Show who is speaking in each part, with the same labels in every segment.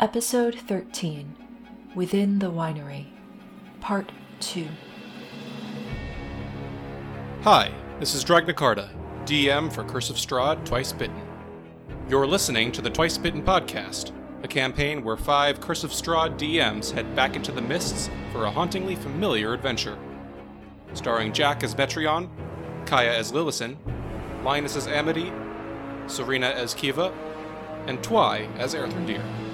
Speaker 1: Episode 13 Within the Winery, Part 2.
Speaker 2: Hi, this is Dragnacarta, DM for Curse of Strahd Twice Bitten. You're listening to the Twice Bitten podcast, a campaign where five Curse of Strahd DMs head back into the mists for a hauntingly familiar adventure. Starring Jack as Metreon, Kaya as Lillison, Linus as Amity, Serena as Kiva, and Twy as Erthrendir.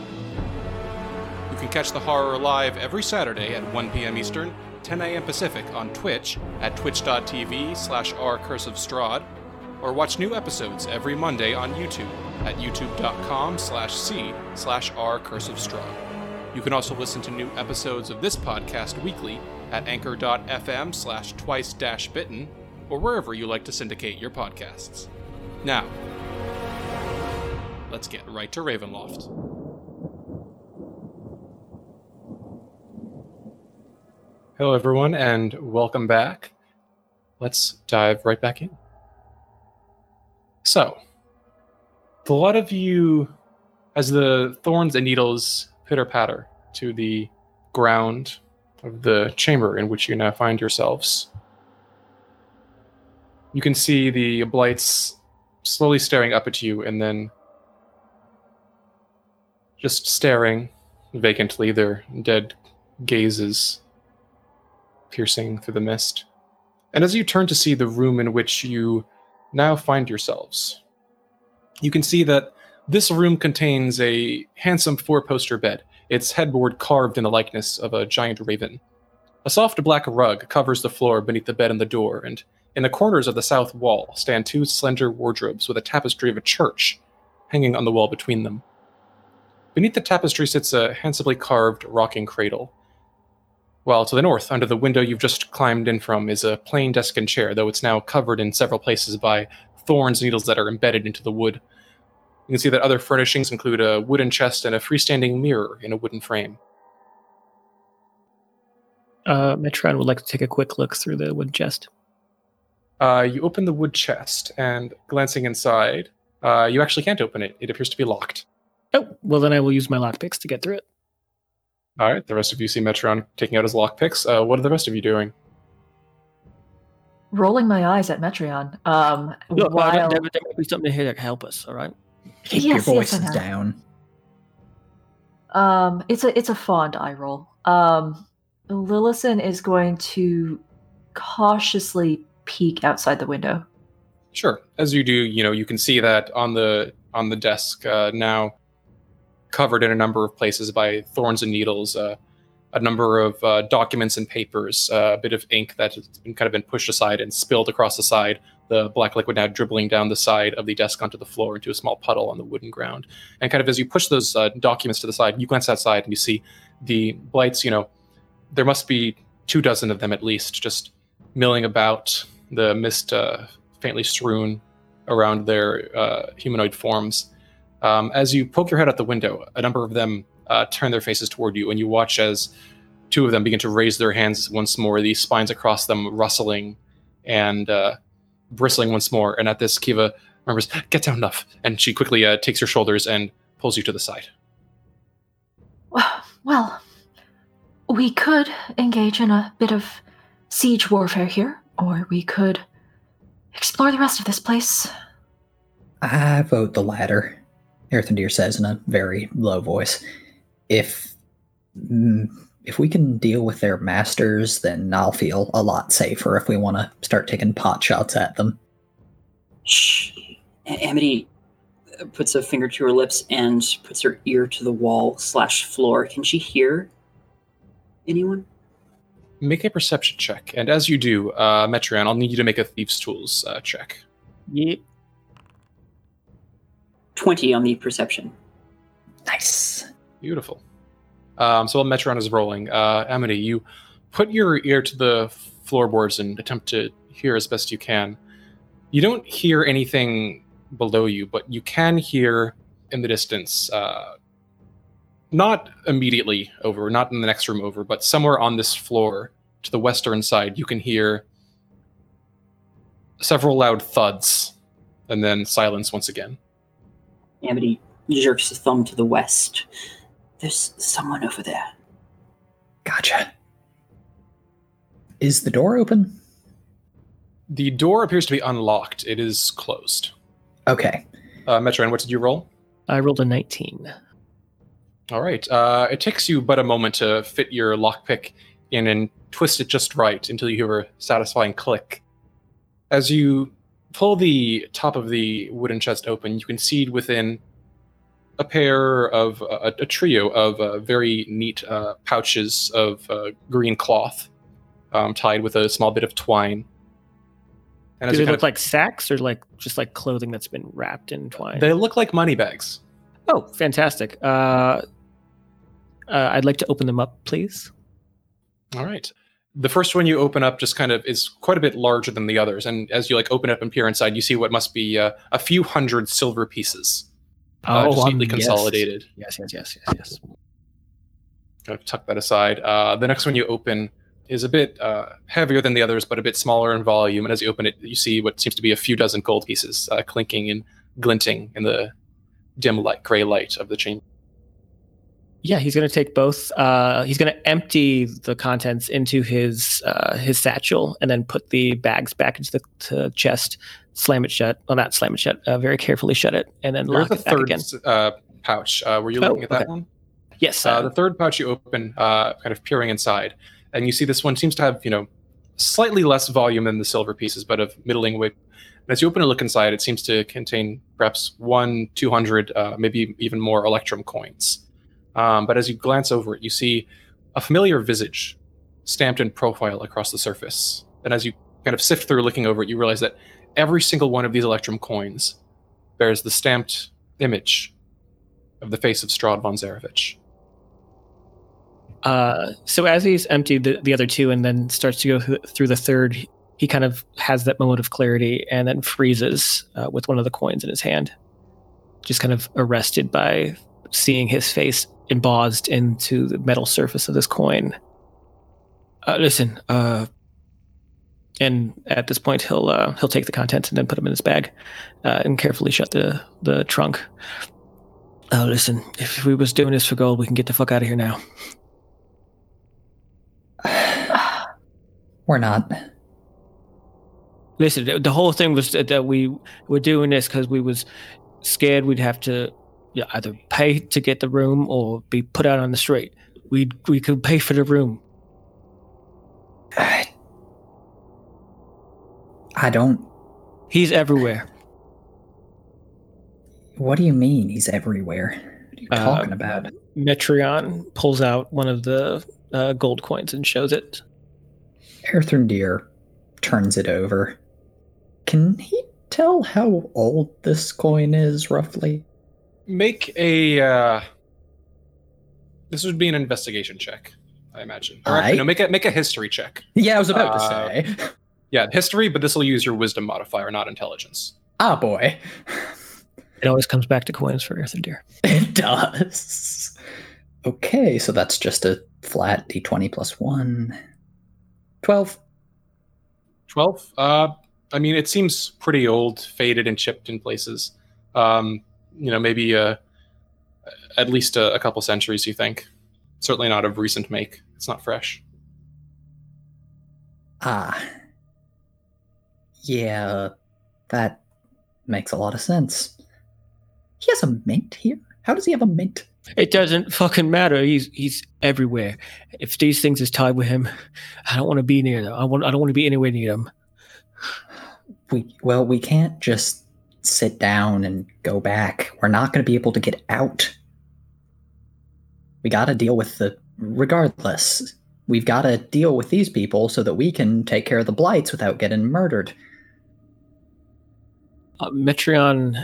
Speaker 2: Catch the horror live every Saturday at 1 p.m. Eastern, 10 a.m. Pacific on Twitch at twitch.tv slash rcurseofstrahd, or watch new episodes every Monday on YouTube at youtube.com slash c slash rcurseofstrahd. You can also listen to new episodes of this podcast weekly at anchor.fm slash twice dash bitten, or wherever you like to syndicate your podcasts. Now, let's get right to Ravenloft. Hello, everyone, and welcome back. Let's dive right back in. So, a lot of you, as the thorns and needles pitter patter to the ground of the chamber in which you now find yourselves, you can see the blights slowly staring up at you and then just staring vacantly, their dead gazes piercing through the mist. And as you turn to see the room in which you now find yourselves, you can see that this room contains a handsome four poster bed, its headboard carved in the likeness of a giant raven. A soft black rug covers the floor beneath the bed and the door, and in the corners of the south wall stand two slender wardrobes with a tapestry of a church hanging on the wall between them. Beneath the tapestry sits a handsomely carved rocking cradle, while to the north, under the window you've just climbed in from, is a plain desk and chair, though it's now covered in several places by thorns and needles that are embedded into the wood. You can see that other furnishings include a wooden chest and a freestanding mirror in a wooden frame.
Speaker 3: Uh, Metreon would like to take a quick look through the wood chest.
Speaker 2: Uh, you open the wood chest, and glancing inside, uh, you actually can't open it. It appears to be locked.
Speaker 3: Oh, well, then I will use my lockpicks to get through it.
Speaker 2: All right, the rest of you see Metreon taking out his lockpicks. Uh, what are the rest of you doing?
Speaker 1: Rolling my eyes at Metreon. Um,
Speaker 3: Look,
Speaker 1: while...
Speaker 3: there, there might be something here that can help us, all right?
Speaker 4: Keep
Speaker 1: Yes,
Speaker 4: your
Speaker 1: yes, I
Speaker 4: voices
Speaker 1: know.
Speaker 4: down.
Speaker 1: Um, it's a it's a fond eye roll. Um, Lillison is going to cautiously peek outside the window.
Speaker 2: Sure. As you do, you know you can see that on the on the desk uh, now, covered in a number of places by thorns and needles, uh, a number of uh, documents and papers, uh, a bit of ink that has been kind of been pushed aside and spilled across the side. The black liquid now dribbling down the side of the desk onto the floor into a small puddle on the wooden ground. And kind of as you push those uh, documents to the side, you glance outside and you see the blights. You know, there must be two dozen of them at least, just milling about. The mist uh, faintly strewn around their uh, humanoid forms. Um, as you poke your head out the window, a number of them uh, turn their faces toward you, and you watch as two of them begin to raise their hands once more, the spines across them rustling and uh, bristling once more. And at this, Kiva remembers, "Get down, enough!" And she quickly uh, takes your shoulders and pulls you to the side.
Speaker 1: Well, we could engage in a bit of siege warfare here, or we could explore the rest of this place.
Speaker 4: I vote the latter, Erthrendir says in a very low voice. If mm, if we can deal with their masters, then I'll feel a lot safer if we want to start taking pot shots at them.
Speaker 5: Shh. A- Amity uh, puts a finger to her lips and puts her ear to the wall slash floor. Can she hear anyone?
Speaker 2: Make a perception check, and as you do, uh, Metreon, I'll need you to make a thieves' tools uh, check.
Speaker 3: Yep.
Speaker 5: 20 on the perception.
Speaker 4: Nice.
Speaker 2: Beautiful. Um, so while Metreon is rolling, uh, Amity, you put your ear to the floorboards and attempt to hear as best you can. You don't hear anything below you, but you can hear in the distance, uh, not immediately over, not in the next room over, but somewhere on this floor to the western side, you can hear several loud thuds and then silence once again.
Speaker 5: Amity jerks a thumb to the west. There's someone over there.
Speaker 4: Gotcha. Is the door open?
Speaker 2: The door appears to be unlocked. It is closed.
Speaker 4: Okay.
Speaker 2: Uh, Metreon, what did you roll?
Speaker 3: I rolled a 19.
Speaker 2: All right. Uh, it takes you but a moment to fit your lockpick in and twist it just right until you hear a satisfying click. As you pull the top of the wooden chest open, you can see within a pair of a, a trio of uh, very neat uh, pouches of uh, green cloth um, tied with a small bit of twine. And
Speaker 3: Do they look
Speaker 2: of-
Speaker 3: like sacks or like just like clothing that's been wrapped in twine?
Speaker 2: they look like money bags.
Speaker 3: oh, fantastic. Uh, uh, I'd like to open them up, please.
Speaker 2: All right. The first one you open up just kind of is quite a bit larger than the others, and as you like open up and peer inside, you see what must be uh, a few hundred silver pieces, uh, just
Speaker 3: um,
Speaker 2: neatly
Speaker 3: yes.
Speaker 2: consolidated.
Speaker 3: Yes, yes, yes, yes, yes.
Speaker 2: Kind of tuck that aside. Uh, the next one you open is a bit uh, heavier than the others, but a bit smaller in volume. And as you open it, you see what seems to be a few dozen gold pieces uh, clinking and glinting in the dim light, gray light of the chamber.
Speaker 3: Yeah, he's going to take both. Uh, he's going to empty the contents into his uh, his satchel and then put the bags back into the to chest, slam it shut. Well, not slam it shut. Uh, very carefully shut it, and then
Speaker 2: There's
Speaker 3: lock
Speaker 2: the
Speaker 3: it back
Speaker 2: third
Speaker 3: again.
Speaker 2: uh, pouch. Uh, were you
Speaker 3: Oh,
Speaker 2: looking at that one?
Speaker 3: Yes,
Speaker 2: Uh, the third pouch you open, uh, kind of peering inside, and you see this one seems to have, you know, slightly less volume than the silver pieces, but of middling weight. And as you open and look inside, it seems to contain perhaps one, 200, uh, maybe even more Electrum coins. Um, but as you glance over it, you see a familiar visage stamped in profile across the surface. And as you kind of sift through looking over it, you realize that every single one of these Electrum coins bears the stamped image of the face of Strahd von Zarovich.
Speaker 3: Uh, so as he's emptied the, the other two and then starts to go th- through the third, he kind of has that moment of clarity and then freezes uh, with one of the coins in his hand, just kind of arrested by seeing his face embossed into the metal surface of this coin. Uh, listen, uh, and at this point he'll uh, he'll take the contents and then put them in his bag uh, and carefully shut the the trunk. Uh, listen, if we was doing this for gold, we can get the fuck out of here now.
Speaker 4: We're not.
Speaker 3: Listen, the- whole thing was that, that we were doing this because we was scared we'd have to yeah, either pay to get the room or be put out on the street. We we could pay for the room.
Speaker 4: I don't.
Speaker 3: He's everywhere.
Speaker 4: What do you mean he's everywhere? What are you
Speaker 3: Uh,
Speaker 4: talking about?
Speaker 3: Metreon pulls out one of the uh, gold coins and shows it.
Speaker 4: Erthrendir turns it over. Can he tell how old this coin is, roughly?
Speaker 2: Make a. Uh, this would be an investigation check, I imagine. Or actually,
Speaker 4: Aye.
Speaker 2: no, make a make a history check.
Speaker 4: Yeah, I was about
Speaker 2: Uh,
Speaker 4: to say.
Speaker 2: Yeah, history, but this will use your wisdom modifier, not intelligence.
Speaker 4: Ah, boy.
Speaker 3: It always comes back to coins for Erthrendir.
Speaker 4: It does. Okay, so that's just a flat d20 plus 1. 12.
Speaker 2: Twelve. Uh, I mean, it seems pretty old, faded, and chipped in places. Um, you know, maybe uh, at least a, a couple centuries. You think? Certainly not of recent make. It's not fresh.
Speaker 4: Ah. Yeah, that makes a lot of sense. He has a mint here? How does he have a mint?
Speaker 3: It doesn't fucking matter. He's he's everywhere. If these things is tied with him, I don't want to be near them. I want I don't want to be anywhere near them.
Speaker 4: We well, we can't just sit down and go back. We're not going to be able to get out. We got to deal with the regardless. We've got to deal with these people so that we can take care of the blights without getting murdered.
Speaker 3: uh, Metreon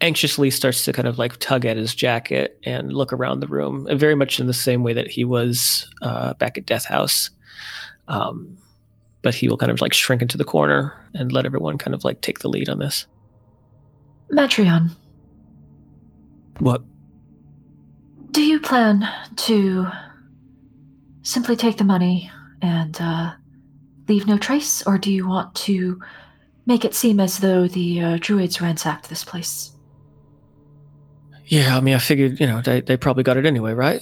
Speaker 3: anxiously starts to kind of like tug at his jacket and look around the room, very much in the same way that he was uh, back at Death House. Um, but he will kind of like shrink into the corner and let everyone kind of like take the lead on this.
Speaker 1: Metreon,
Speaker 3: What?
Speaker 1: do you plan to simply take the money and uh, leave no trace, or do you want to make it seem as though the uh, druids ransacked this place?
Speaker 3: Yeah, I mean, I figured, you know, they, they probably got it anyway, right?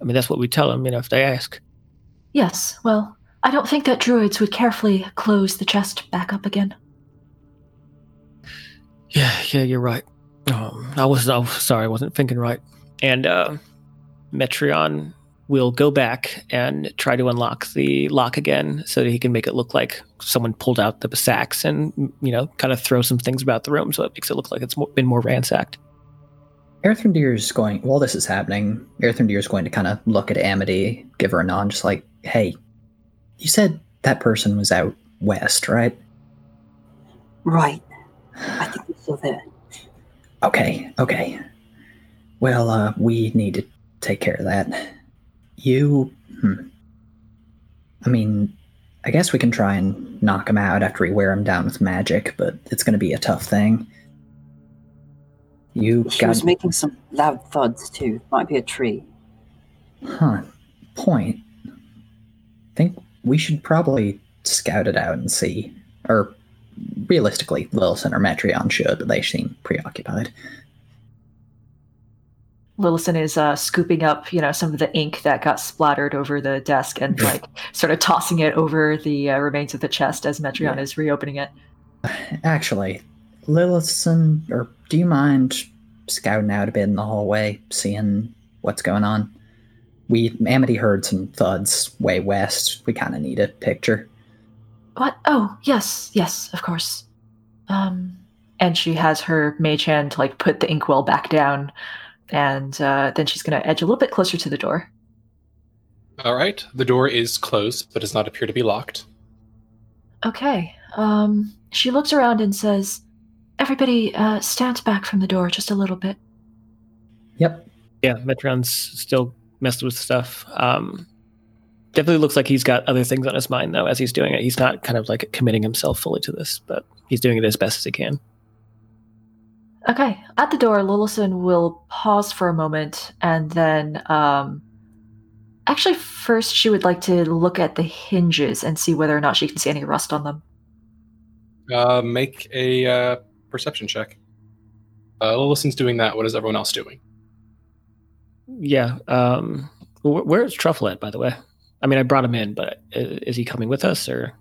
Speaker 3: I mean, that's what we tell them, you know, if they ask.
Speaker 1: Yes, well, I don't think that druids would carefully close the chest back up again.
Speaker 3: Yeah, yeah, you're right. Um, I was, oh, sorry, I wasn't thinking right. And uh, Metreon will go back and try to unlock the lock again so that he can make it look like someone pulled out the sacks and, you know, kind of throw some things about the room so it makes it look like it's more, been more ransacked.
Speaker 4: is going, while this is happening, is going to kind of look at Amity, give her a nod, just like, hey, you said that person was out west, right?
Speaker 5: Right. I think they're still there.
Speaker 4: Okay, okay. Well, uh, we need to take care of that. You, hmm. I mean, I guess we can try and knock him out after we wear him down with magic, but it's going to be a tough thing. You
Speaker 5: She
Speaker 4: got
Speaker 5: was making some loud thuds too. Might be a tree.
Speaker 4: huh? Point. Think we should probably scout it out and see, or realistically, Lillison or Metreon should, but they seem preoccupied.
Speaker 1: Lillison is uh, scooping up, you know, some of the ink that got splattered over the desk and like sort of tossing it over the uh, remains of the chest as Metreon
Speaker 4: Yeah.
Speaker 1: is reopening it.
Speaker 4: Actually, Lillison, or do you mind scouting out a bit in the hallway, seeing what's going on? We Amity heard some thuds way west. We kind of need a picture.
Speaker 1: What? Oh, yes, yes, of course. Um, and she has her mage hand to like put the inkwell back down, and uh, then she's gonna edge a little bit closer to the door.
Speaker 2: All right. The door is closed, but does not appear to be locked.
Speaker 1: Okay. Um, she looks around and says, "Everybody, uh, stand back from the door just a little bit."
Speaker 4: Yep.
Speaker 3: Yeah, Metreon's still messed with stuff. Um, definitely looks like he's got other things on his mind, though, as he's doing it. He's not kind of like committing himself fully to this, but he's doing it as best as he can.
Speaker 1: Okay. At the door, Lillison will pause for a moment and then um actually first she would like to look at the hinges and see whether or not she can see any rust on them.
Speaker 2: Uh, make a uh, perception check. Uh, Lillison's doing that. What is everyone else doing?
Speaker 3: Yeah. Um, wh- where is Truffle at, by the way? I mean, I brought him in, but is he coming with us or?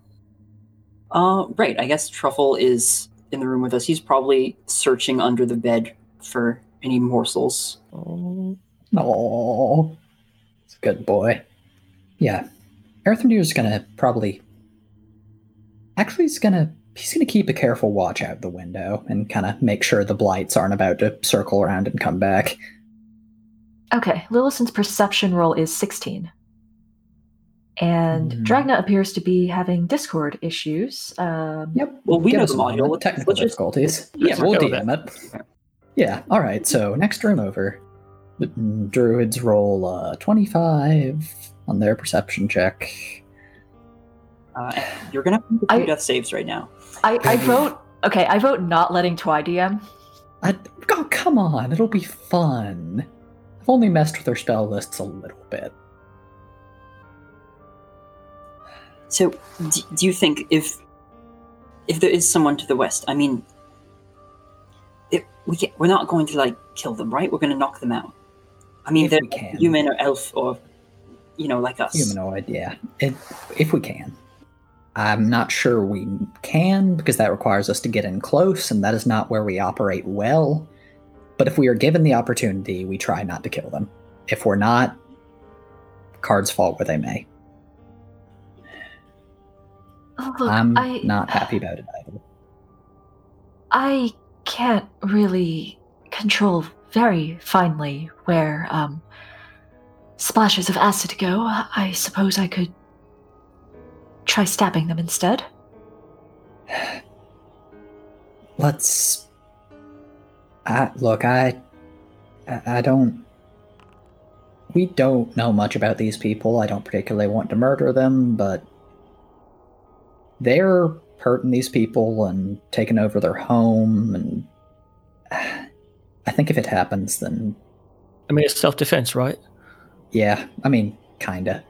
Speaker 5: Uh, right. I guess Truffle is in the room with us. He's probably searching under the bed for any morsels.
Speaker 3: Oh,
Speaker 4: Oh, it's a good boy. Yeah, Erthrendir's gonna probably. Actually, he's gonna he's gonna keep a careful watch out the window and kind of make sure the blights aren't about to circle around and come back.
Speaker 1: Okay, Lillison's perception roll is 16. And
Speaker 4: Hmm.
Speaker 1: Dragna appears to be having Discord issues. Um,
Speaker 4: Yep.
Speaker 5: Well, we
Speaker 4: Give
Speaker 5: know
Speaker 4: us
Speaker 5: the
Speaker 4: a moment.
Speaker 5: module. Let's-
Speaker 4: Technical
Speaker 5: let's just-
Speaker 4: difficulties.
Speaker 5: Yeah,
Speaker 4: we'll
Speaker 3: go with
Speaker 4: DM it. Yeah. All right. So next room over, druids roll uh, twenty-five on their perception check.
Speaker 5: Uh, you're gonna have to do death saves right now.
Speaker 1: I, I vote. Okay, I vote not letting Twi DM.
Speaker 4: I, oh, come on, it'll be fun. I've only messed with their spell lists a little bit.
Speaker 5: So, d- do you think if if there is someone to the west, I mean, it, we get, we're not going to like kill them, right? We're going to knock them out. I mean,
Speaker 4: If
Speaker 5: they're human or elf or you know, like us.
Speaker 4: Humanoid, yeah. It, if we can. I'm not sure we can because that requires us to get in close, and that is not where we operate well. But if we are given the opportunity, we try not to kill them. If we're not, cards fall where they may.
Speaker 1: Oh, look,
Speaker 4: I'm
Speaker 1: I,
Speaker 4: not happy about it either.
Speaker 1: I can't really control very finely where um, splashes of acid go. I suppose I could try stabbing them instead.
Speaker 4: Let's. I, look, I, I I don't. We don't know much about these people. I don't particularly want to murder them, but they're hurting these people and taking over their home. And I think if it happens, then
Speaker 3: I mean, it's self defense, right?
Speaker 4: yeah. I mean, kinda.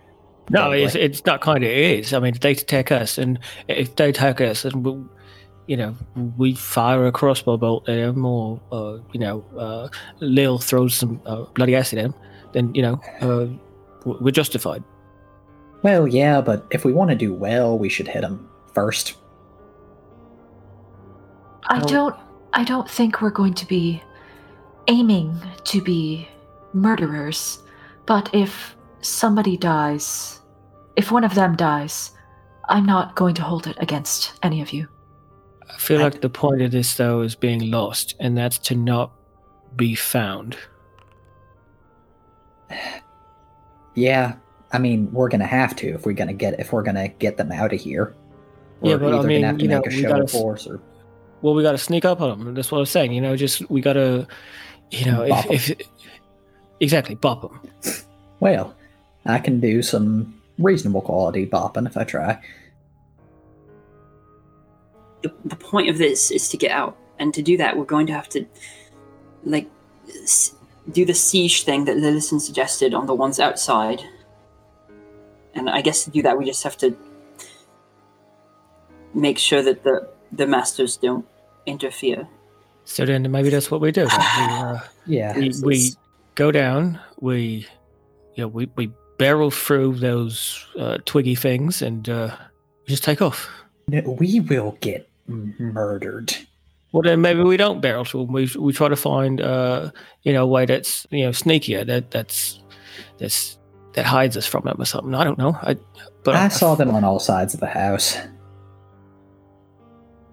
Speaker 3: No,
Speaker 4: Probably.
Speaker 3: it's, it's not kind of it is. I mean, they attack us, and if they attack us, and we'll, you know, we fire a crossbow bolt at them, or uh, you know, uh, Lil throws some uh, bloody acid at them. then you know, uh, we're justified.
Speaker 4: Well, yeah, but if we want to do well, we should hit him first.
Speaker 1: I don't I don't think we're going to be aiming to be murderers, but if somebody dies, if one of them dies, I'm not going to hold it against any of you.
Speaker 3: I feel
Speaker 4: I-
Speaker 3: like the point of this though is being lost, and that's to not be found.
Speaker 4: Yeah, I mean, we're gonna have to if we're gonna get if we're gonna get them out of here. We're
Speaker 3: Yeah, but I mean,
Speaker 4: have to
Speaker 3: you know, we gotta
Speaker 4: force or
Speaker 3: Well, we got to sneak up on them. That's what I was saying. You know, just we got to, you know,
Speaker 4: Bop 'em.
Speaker 3: if, if exactly bop them.
Speaker 4: well, I can do some reasonable quality bopping if I try.
Speaker 5: the, the point of this is to get out and to do that we're going to have to like do the siege thing that lillison suggested on the ones outside and i guess to do that we just have to make sure that the the masters don't interfere
Speaker 3: So then maybe that's what we do. then. We, uh,
Speaker 4: Yeah,
Speaker 3: we, we go down. We, you know, we, we barrel through those uh, twiggy things and uh, we just take off.
Speaker 4: No, we will get murdered.
Speaker 3: Well, then maybe we don't barrel through. We we try to find, uh, you know, a way that's you know sneakier that that's that's that hides us from them or something. I don't know. I but
Speaker 4: I saw them on all sides of the house.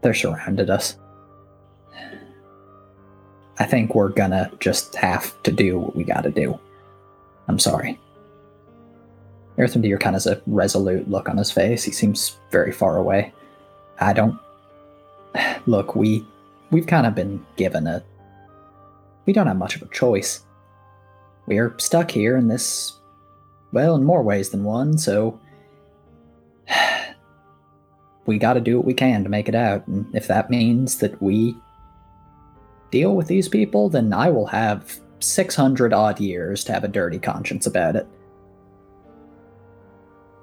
Speaker 4: They're surrounded us. I think we're gonna just have to do what we gotta do. I'm sorry. Erthrendir kind of has a resolute look on his face. He seems very far away. I don't. Look, we we've kind of been given a. We don't have much of a choice. We're stuck here in this, well, in more ways than one. So we got to do what we can to make it out. And if that means that we deal with these people, then I will have 600 odd years to have a dirty conscience about it.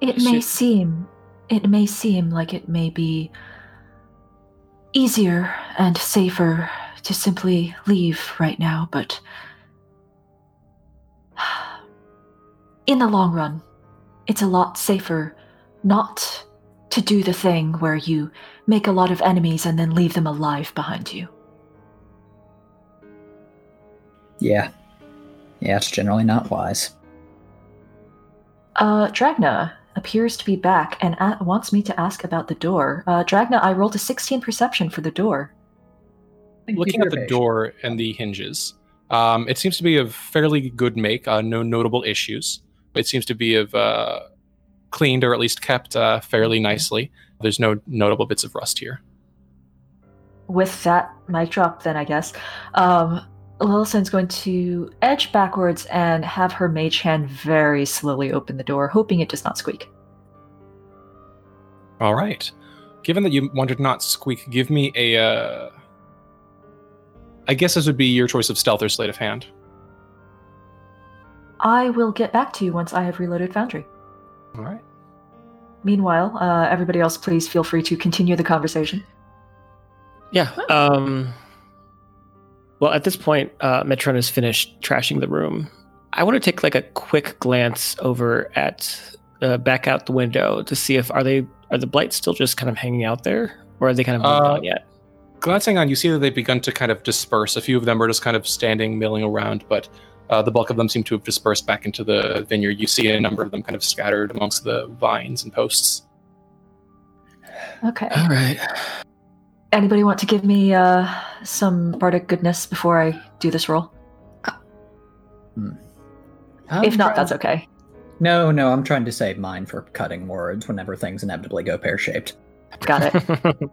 Speaker 1: It may
Speaker 3: Should-
Speaker 1: seem it may seem like it may be easier and safer to simply leave right now, but in the long run, it's a lot safer not to do the thing where you make a lot of enemies and then leave them alive behind you.
Speaker 4: Yeah. Yeah, it's generally not wise.
Speaker 1: Uh, Dragna appears to be back and a- wants me to ask about the door. Uh, Dragna, I rolled a 16 perception for the door.
Speaker 2: Looking at the door and the hinges, um, it seems to be of fairly good make. Uh, no notable issues. It seems to be of uh, cleaned or at least kept uh, fairly nicely. There's no notable bits of rust here.
Speaker 1: With that mic drop, then I guess, um, Lillison's going to edge backwards and have her mage hand very slowly open the door, hoping it does not squeak.
Speaker 2: All right. Given that you wanted not squeak, give me a. Uh, I guess this would be your choice of stealth or sleight of hand.
Speaker 1: I will get back to you once I have reloaded Foundry.
Speaker 2: All right.
Speaker 1: Meanwhile, uh, everybody else, please feel free to continue the conversation.
Speaker 3: Yeah. Um, well, at this point, uh, Metreon has finished trashing the room. I want to take like a quick glance over at uh, back out the window to see if are they are the blights still just kind of hanging out there, or are they kind of moved
Speaker 2: Uh,
Speaker 3: on yet?
Speaker 2: Glancing on, you see that they've begun to kind of disperse. A few of them are just kind of standing, milling around, but uh, the bulk of them seem to have dispersed back into the vineyard. You see a number of them kind of scattered amongst the vines and posts.
Speaker 1: Okay.
Speaker 3: All right.
Speaker 1: Anybody want to give me uh, some bardic goodness before I do this roll? if not, that's okay.
Speaker 4: No, no, I'm trying to save mine for cutting words whenever things inevitably go pear shaped.
Speaker 1: Got it.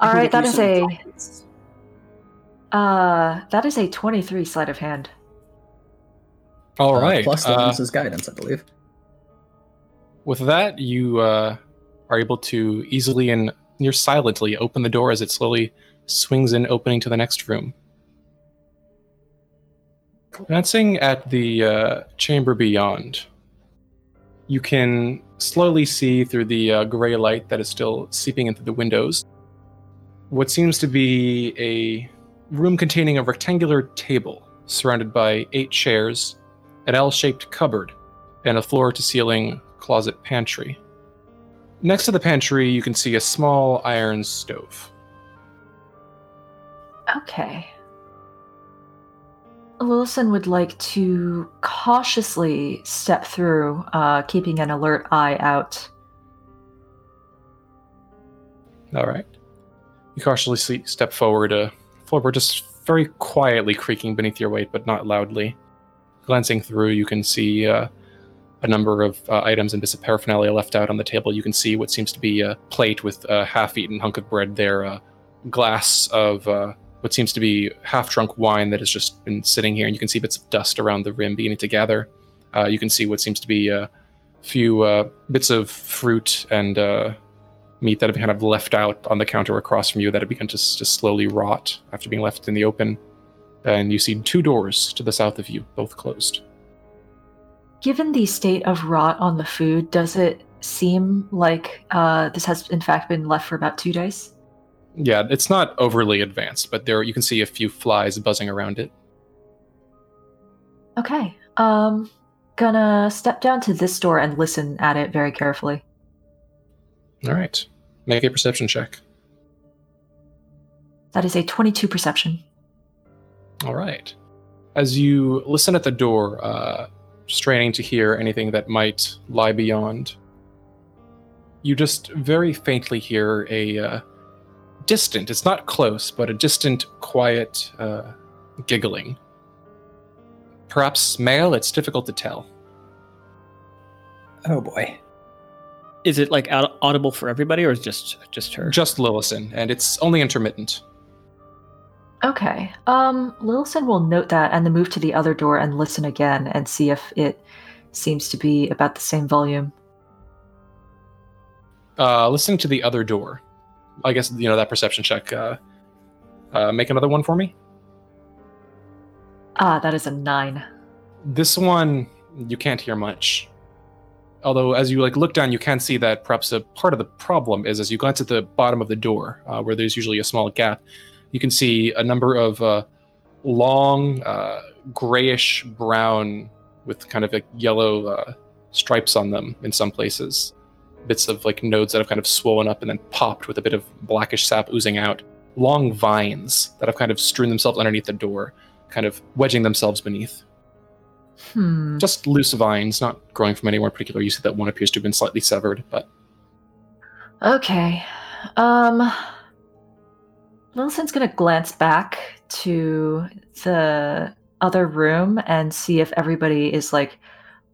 Speaker 1: All right, that is a uh, that is a twenty-three sleight of hand.
Speaker 2: All
Speaker 4: Uh,
Speaker 2: right.
Speaker 4: Plus
Speaker 2: uh,
Speaker 4: Linus's guidance, I believe.
Speaker 2: with that, you uh, are able to easily and near silently open the door as it slowly swings in, opening to the next room. Glancing at the uh, chamber beyond, you can slowly see through the uh, gray light that is still seeping into the windows what seems to be a room containing a rectangular table surrounded by eight chairs, an L shaped cupboard, and a floor to ceiling closet pantry. Next to the pantry, you can see a small iron stove.
Speaker 1: Okay. Lillison would like to cautiously step through, uh, keeping an alert eye out.
Speaker 2: All right. You cautiously step forward, uh, floorboard just very quietly creaking beneath your weight, but not loudly. Glancing through, you can see uh, a number of uh, items and bits of paraphernalia left out on the table. You can see what seems to be a plate with a half-eaten hunk of bread there, a glass of uh, what seems to be half-drunk wine that has just been sitting here, and you can see bits of dust around the rim beginning to gather. Uh, you can see what seems to be a few uh, bits of fruit and uh, meat that have been kind of left out on the counter across from you that have begun to slowly rot after being left in the open. And you see two doors to the south of you, both closed.
Speaker 1: Given the state of rot on the food, does it seem like uh, this has in fact been left for about two days?
Speaker 2: Yeah, it's not overly advanced, but there you can see a few flies buzzing around it.
Speaker 1: Okay. Um, gonna step down to this door and listen at it very carefully.
Speaker 2: All right, make a perception check.
Speaker 1: That is a 22 perception.
Speaker 2: All right. As you listen at the door, uh, straining to hear anything that might lie beyond, you just very faintly hear a uh, distant, it's not close, but a distant, quiet uh, giggling. Perhaps male, it's difficult to tell.
Speaker 4: Oh boy.
Speaker 3: Is it like audible for everybody, or is it just just her?
Speaker 2: Just Lillison, and it's only intermittent.
Speaker 1: Okay. Um, will note that and then move to the other door and listen again and see if it seems to be about the same volume.
Speaker 2: Uh, listening to the other door. I guess, you know, that perception check. Uh, uh, make another one for me.
Speaker 1: Ah, that is a nine.
Speaker 2: This one you can't hear much. Although, as you like look down, you can see that perhaps a part of the problem is as you glance at the bottom of the door, uh, where there's usually a small gap, you can see a number of uh, long, uh, grayish brown with kind of like yellow uh, stripes on them in some places. Bits of like nodes that have kind of swollen up and then popped with a bit of blackish sap oozing out. Long vines that have kind of strewn themselves underneath the door, kind of wedging themselves beneath
Speaker 1: Hmm.
Speaker 2: just loose vines, not growing from anywhere in particular. You see that one appears to have been slightly severed, but
Speaker 1: Okay. Um Lillison's gonna glance back to the other room and see if everybody is like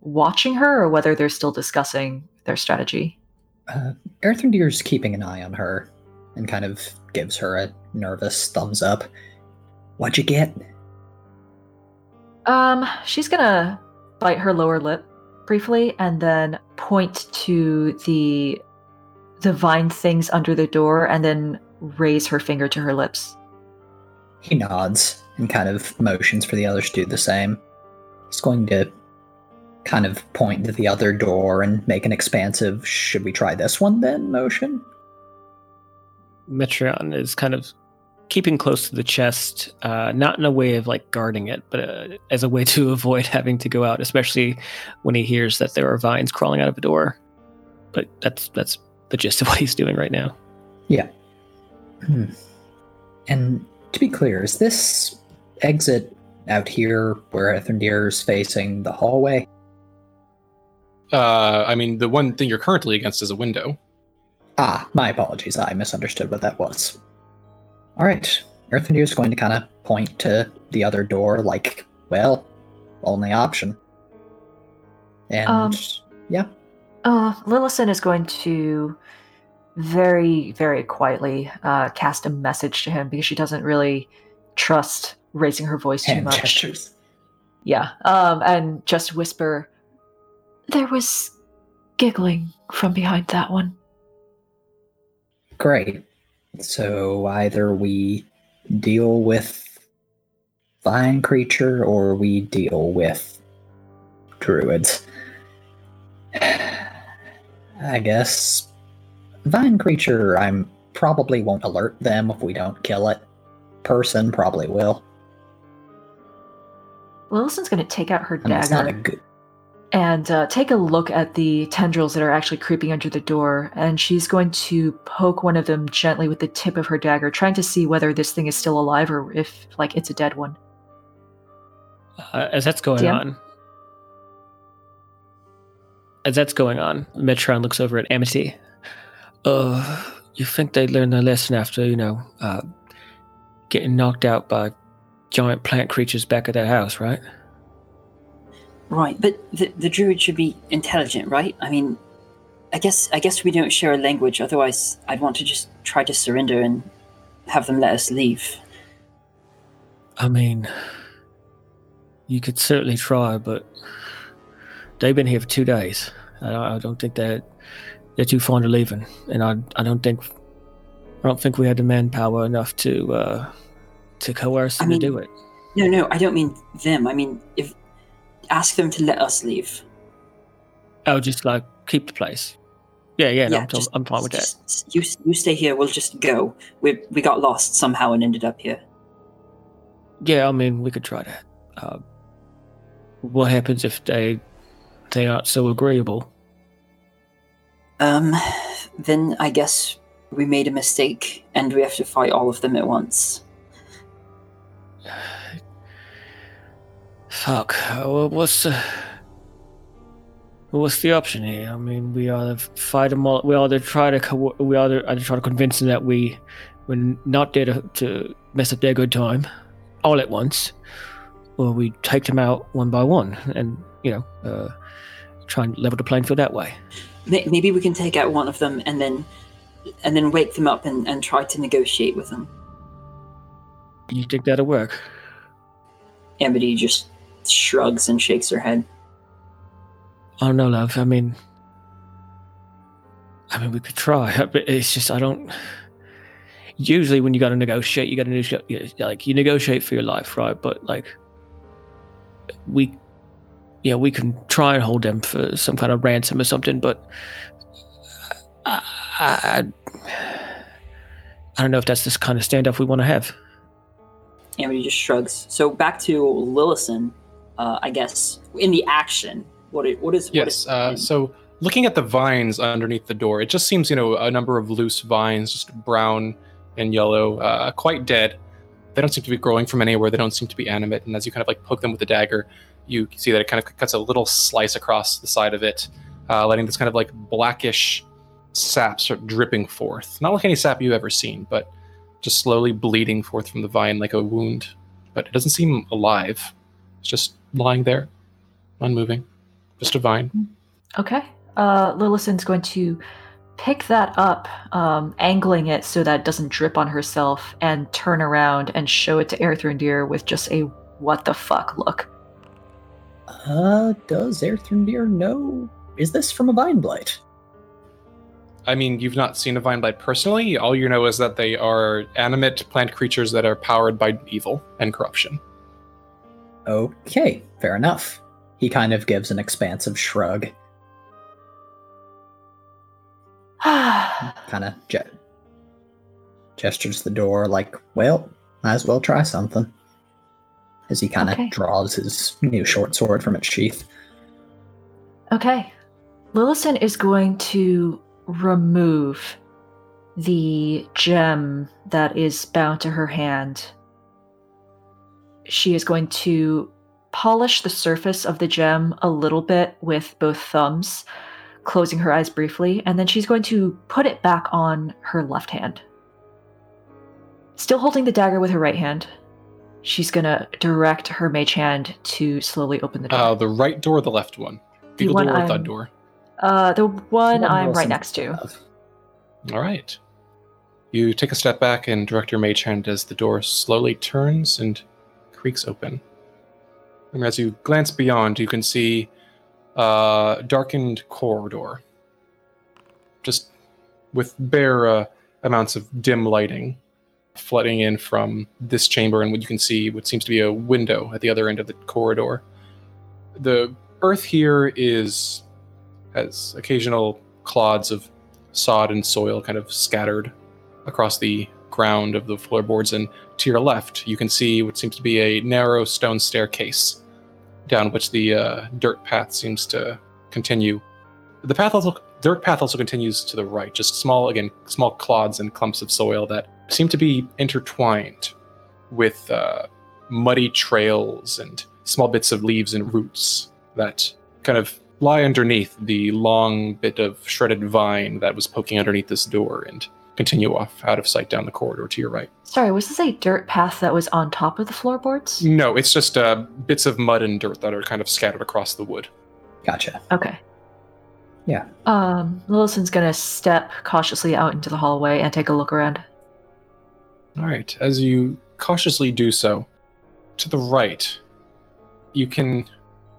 Speaker 1: watching her or whether they're still discussing their strategy.
Speaker 4: Uh, Erthrendir's keeping an eye on her and kind of gives her a nervous thumbs up. What'd you get?
Speaker 1: Um, she's gonna bite her lower lip briefly and then point to the the vine things under the door and then raise her finger to her lips.
Speaker 4: He nods and kind of motions for the others to do the same. He's going to kind of point to the other door and make an expansive, should we try this one then motion?
Speaker 3: Metreon is kind of keeping close to the chest, uh, not in a way of like guarding it, but uh, as a way to avoid having to go out, especially when he hears that there are vines crawling out of a door. But that's that's the gist of what he's doing right now.
Speaker 4: Hmm. And to be clear, is this exit out here where Erthrendir's facing the hallway?
Speaker 2: uh, I mean, the one thing you're currently against is a window.
Speaker 4: Ah, my apologies. I misunderstood what that was. All right. Erthrendir's going to kind of point to the other door, like, well, only option. And
Speaker 1: Um,
Speaker 4: yeah,
Speaker 1: Uh, Lillison is going to very, very quietly uh, cast a message to him because she doesn't really trust raising her voice too much.
Speaker 4: gestures.
Speaker 1: Yeah. Um, and just whisper, there was giggling from behind that one.
Speaker 4: Great. So either we deal with flying creature or we deal with druids. I guess vine creature I'm probably won't alert them if we don't kill it. Person probably will.
Speaker 1: Lillison's going to take out her
Speaker 4: I mean, it's not a
Speaker 1: dagger
Speaker 4: good.
Speaker 1: and uh, take a look at the tendrils that are actually creeping under the door. And she's going to poke one of them gently with the tip of her dagger, trying to see whether this thing is still alive or if, like, it's a dead one.
Speaker 3: Uh, as that's going
Speaker 1: DM?
Speaker 3: on, as that's going on, Metreon looks over at Amity. Uh, you think they learned their lesson after, you know, uh, getting knocked out by giant plant creatures back at their house, right?
Speaker 5: Right, but the, the druid should be intelligent, right? I mean, I guess I guess we don't share a language. Otherwise, I'd want to just try to surrender and have them let us leave.
Speaker 3: I mean, you could certainly try, but they've been here for two days. I don't, I don't think they're they're too fond of leaving, and I I don't think I don't think we had the manpower enough to uh, to coerce
Speaker 5: I
Speaker 3: them
Speaker 5: mean-
Speaker 3: to do it.
Speaker 5: No, no, I don't mean them. I mean, if ask them to let us leave.
Speaker 3: Oh, just like keep the place. Yeah, yeah, no, I'm,
Speaker 5: just-
Speaker 3: I'm fine with that.
Speaker 5: You you stay here. We'll just go. We we got lost somehow and ended up here.
Speaker 3: Yeah, I mean, we could try that. Uh, what happens if they they aren't so agreeable?
Speaker 5: Um, then I guess we made a mistake and we have to fight all of them at once.
Speaker 3: Fuck. uh, What's the what's the option here? I mean, we either fight them all. We either try to we either either try to convince them that we we're not there to, to mess up their good time all at once, or we take them out one by one and you know uh, try and level the playing field that way.
Speaker 5: May- Maybe we can take out one of them and then and then wake them up and, and try to negotiate with them.
Speaker 3: You think that'll work?
Speaker 5: Amity just shrugs and shakes her head.
Speaker 3: Oh don't love. I mean, I mean, we could try, but it's just I don't. Usually, when you got to negotiate, you got to negotiate. Like you negotiate for your life, right? But like, we, yeah, we can try and hold them for some kind of ransom or something. But I, I, I don't know if that's this kind of standoff we want to have.
Speaker 5: Amity just shrugs. So back to Lillison, uh, I guess in the action. What it, what is what
Speaker 2: Yes.
Speaker 5: is
Speaker 2: Uh, so looking at the vines underneath the door, it just seems, you know, a number of loose vines, just brown and yellow, uh, quite dead. They don't seem to be growing from anywhere. They don't seem to be animate. And as you kind of like poke them with the dagger, you see that it kind of cuts a little slice across the side of it, uh, letting this kind of like blackish sap start dripping forth. Not like any sap you've ever seen, but just slowly bleeding forth from the vine like a wound. But it doesn't seem alive. It's just lying there, unmoving. Just a vine.
Speaker 1: Okay. Uh, Lillison's going to pick that up, um, angling it so that it doesn't drip on herself, and turn around and show it to Erthrendir with just a what the fuck look.
Speaker 4: Uh, does Erthrendir know? Is this from a vine blight?
Speaker 2: I mean, you've not seen a vine blight personally. All you know is that they are animate plant creatures that are powered by evil and corruption.
Speaker 4: Okay, fair enough. He kind of gives an expansive shrug, kind of ge- gestures the door, like, well, might as well try something. As he kind of
Speaker 1: Okay.
Speaker 4: draws his new short sword from its sheath.
Speaker 1: okay. Lillison is going to remove the gem that is bound to her hand. She is going to polish the surface of the gem a little bit with both thumbs, closing her eyes briefly, and then she's going to put it back on her left hand. Still holding the dagger with her right hand, she's going to direct her mage hand to slowly open the door.
Speaker 2: Uh, the right door, or the left one.
Speaker 1: The
Speaker 2: Eagle
Speaker 1: one
Speaker 2: door or thud
Speaker 1: I'm-
Speaker 2: door.
Speaker 1: Uh, the one
Speaker 4: One
Speaker 1: I'm right next to.
Speaker 4: above.
Speaker 2: All right. You take a step back and direct your mage hand as the door slowly turns and creaks open. And as you glance beyond, you can see a darkened corridor, just with bare uh, amounts of dim lighting flooding in from this chamber, and what you can see what seems to be a window at the other end of the corridor. The earth here is has occasional clods of sod and soil kind of scattered across the ground of the floorboards, and to your left, you can see what seems to be a narrow stone staircase down which the uh, dirt path seems to continue. The path also dirt path also continues to the right, just small again, small clods and clumps of soil that seem to be intertwined with uh, muddy trails and small bits of leaves and roots that kind of lie underneath the long bit of shredded vine that was poking underneath this door and continue off out of sight down the corridor to your right.
Speaker 1: Sorry, was this a dirt path that was on top of the floorboards?
Speaker 2: No, it's just uh, bits of mud and dirt that are kind of scattered across the wood.
Speaker 4: Gotcha.
Speaker 1: Okay.
Speaker 4: Yeah.
Speaker 1: Um, Lillison's gonna step cautiously out into the hallway and take a look around.
Speaker 2: All right, as you cautiously do so, to the right, you can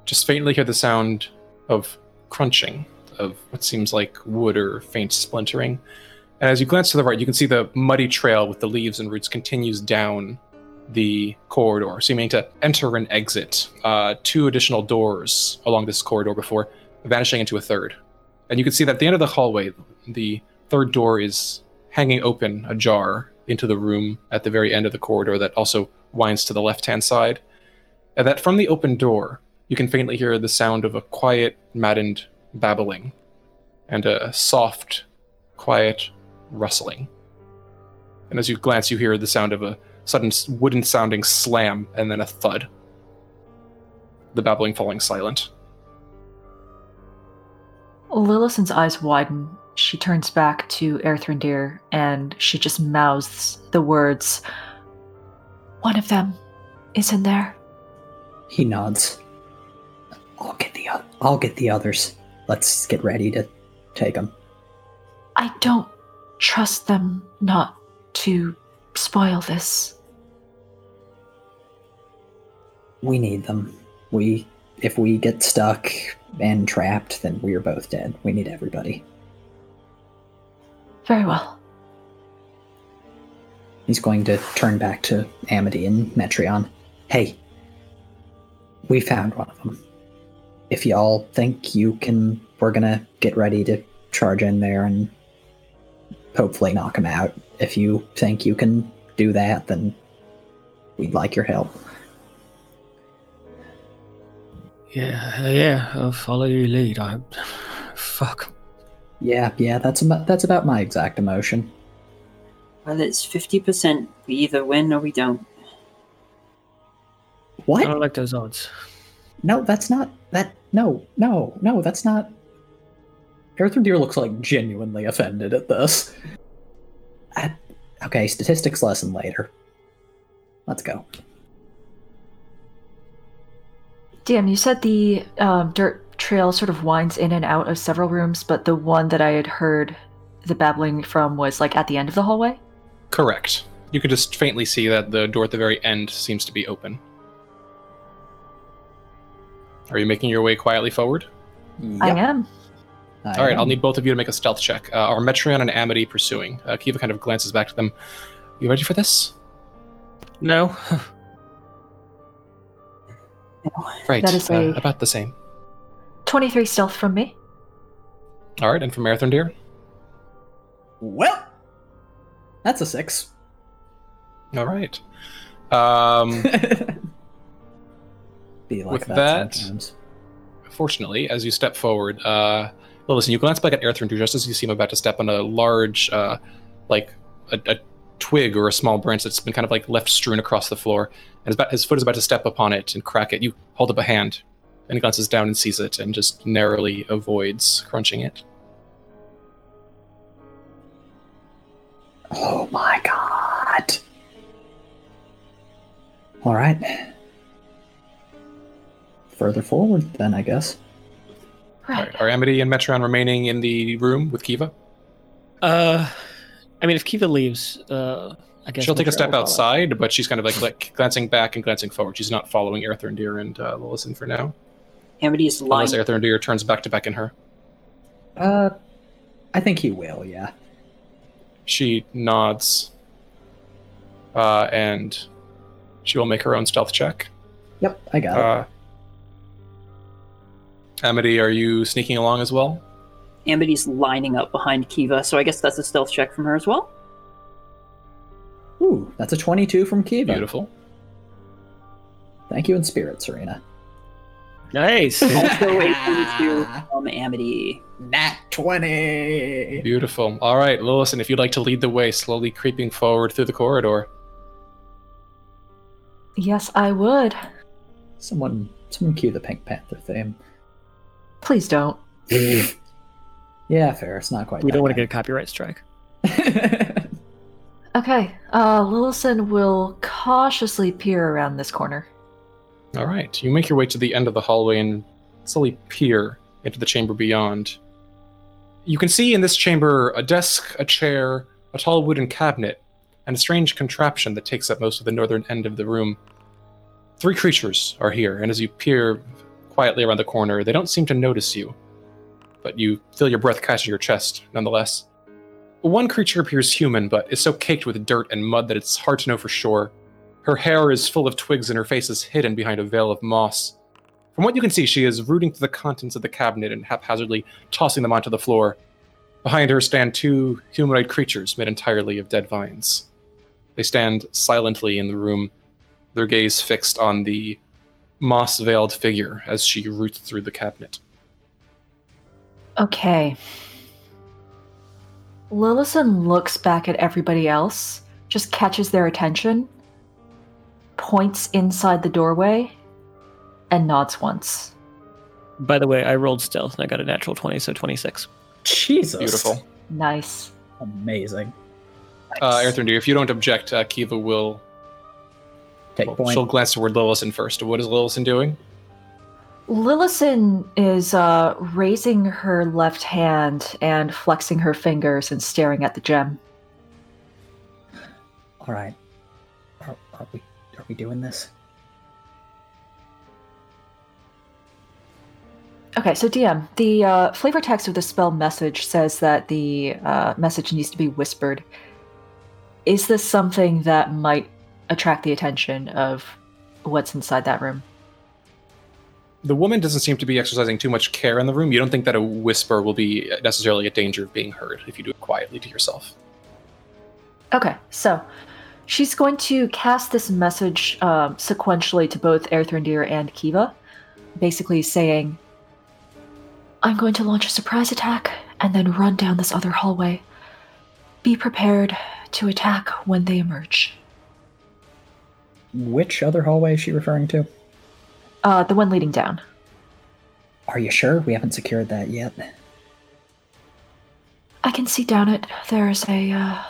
Speaker 2: just faintly hear the sound of crunching of what seems like wood or faint splintering. And as you glance to the right, you can see the muddy trail with the leaves and roots continues down the corridor, seeming to enter and exit uh, two additional doors along this corridor before vanishing into a third. And you can see that at the end of the hallway, the third door is hanging open ajar into the room at the very end of the corridor that also winds to the left hand side. And that from the open door, you can faintly hear the sound of a quiet, maddened babbling and a soft, quiet rustling. And as you glance, you hear the sound of a sudden wooden sounding slam and then a thud. The babbling falling silent.
Speaker 1: Lillison's eyes widen. She turns back to Erthrendir and she just mouths the words, One of them is in there.
Speaker 4: He nods. I'll get the I'll get the others. Let's get ready to take them.
Speaker 1: I don't trust them not to spoil this.
Speaker 4: We need them. We if we get stuck and trapped, then we are both dead. We need everybody.
Speaker 1: Very well.
Speaker 4: He's going to turn back to Amity and Metreon. Hey, we found one of them. If y'all think you can, we're gonna get ready to charge in there and hopefully knock him out. If you think you can do that, then we'd like your help.
Speaker 3: Yeah, yeah, I'll follow your lead. I, fuck.
Speaker 4: Yeah, yeah, that's about that's about my exact emotion.
Speaker 5: Well, it's 50%. We either win or we don't.
Speaker 4: What?
Speaker 3: I don't like those odds.
Speaker 4: No, that's not that. No, no, no, that's not. Arthur Deer looks like genuinely offended at this. I, okay, statistics lesson later. Let's go.
Speaker 1: DM, you said the um, dirt trail sort of winds in and out of several rooms, but the one that I had heard the babbling from was like at the end of the hallway?
Speaker 2: Correct. You can just faintly see that the door at the very end seems to be open. Are you making your way quietly forward?
Speaker 1: I am.
Speaker 4: I
Speaker 2: All right, I'll need both of you to make a stealth check. Uh, are Metreon and Amity pursuing? Uh, Kiva kind of glances back to them. You ready for this?
Speaker 3: No.
Speaker 2: Right.
Speaker 1: That is
Speaker 2: uh,
Speaker 1: a-
Speaker 2: about the same.
Speaker 1: 23 stealth from me.
Speaker 2: All right, and from Marathon Deer?
Speaker 4: Well, that's a six.
Speaker 2: All right. Um,
Speaker 4: Be like
Speaker 2: With
Speaker 4: that,
Speaker 2: that- fortunately, as you step forward, uh, well, listen, you glance back at Aerthrin just as you seem about to step on a large, uh, like a, a twig or a small branch that's been kind of like left strewn across the floor, and his, about, his foot is about to step upon it and crack it. You hold up a hand, and glances down and sees it, and just narrowly avoids crunching it.
Speaker 4: Oh my god. All right. Further forward, then I guess.
Speaker 2: All
Speaker 1: Right.
Speaker 2: right, are Amity and Metreon remaining in the room with Kiva?
Speaker 3: Uh, I mean, if Kiva leaves, uh, I guess
Speaker 2: She'll take a step
Speaker 3: will follow.
Speaker 2: outside, but she's kind of like, like glancing back and glancing forward. She's not following Erthrendir and uh, Lillison for now.
Speaker 5: Amity is lying.
Speaker 2: Unless Erthrendir turns back to beckon her.
Speaker 4: Uh, I think he will. Yeah.
Speaker 2: She nods, uh, and she will make her own stealth check.
Speaker 4: Yep, I got it.
Speaker 2: Uh, Amity, are you sneaking along as well?
Speaker 5: Amity's lining up behind Kiva, so I guess that's a stealth check from her as well.
Speaker 4: Ooh, that's a 22 from Kiva.
Speaker 2: Beautiful.
Speaker 4: Thank you in spirit, Serena.
Speaker 3: Nice.
Speaker 5: Also a 22 from Amity.
Speaker 4: Nat 20.
Speaker 2: Beautiful. All right, Lillison, if you'd like to lead the way, slowly creeping forward through the corridor.
Speaker 1: Yes, I would.
Speaker 4: Someone, someone cue the Pink Panther theme.
Speaker 1: Please don't.
Speaker 4: yeah, fair. It's not quite.
Speaker 3: we don't want to get a copyright strike.
Speaker 1: Okay, uh, Lillison will cautiously peer around this corner.
Speaker 2: All right, you make your way to the end of the hallway and slowly peer into the chamber beyond. You can see in this chamber a desk, a chair, a tall wooden cabinet, and a strange contraption that takes up most of the northern end of the room. Three creatures are here, and as you peer quietly around the corner, they don't seem to notice you. But you feel your breath catch your chest, nonetheless. One creature appears human, but is so caked with dirt and mud that it's hard to know for sure. Her hair is full of twigs and her face is hidden behind a veil of moss. From what you can see, she is rooting through the contents of the cabinet and haphazardly tossing them onto the floor. Behind her stand two humanoid creatures made entirely of dead vines. They stand silently in the room, their gaze fixed on the moss veiled figure as she roots through the cabinet.
Speaker 1: Okay. Lillison looks back at everybody else, just catches their attention, points inside the doorway, and nods once.
Speaker 3: By the way, I rolled stealth and I got a natural 20, so 26.
Speaker 4: Jesus.
Speaker 2: Beautiful.
Speaker 1: Nice.
Speaker 4: Amazing.
Speaker 2: Uh, Erthrendir, if you don't object, uh, Kiva will.
Speaker 4: Take
Speaker 2: well,
Speaker 4: point.
Speaker 2: she'll glance toward Lillison first. What is Lillison doing?
Speaker 1: Lillison is uh, raising her left hand and flexing her fingers and staring at the gem.
Speaker 4: All right. Are, are we are we doing this?
Speaker 1: Okay, so DM, the uh, flavor text of the spell message says that the uh, message needs to be whispered. Is this something that might attract the attention of what's inside that room?
Speaker 2: The woman doesn't seem to be exercising too much care in the room. You don't think that a whisper will be necessarily a danger of being heard if you do it quietly to yourself.
Speaker 1: Okay, so she's going to cast this message um, sequentially to both Erthrendir and Kiva, basically saying, I'm going to launch a surprise attack and then run down this other hallway. Be prepared to attack when they emerge.
Speaker 4: Which other hallway is she referring to?
Speaker 1: Uh, the one leading down.
Speaker 4: Are you sure we haven't secured that yet?
Speaker 1: I can see down it. There's a uh,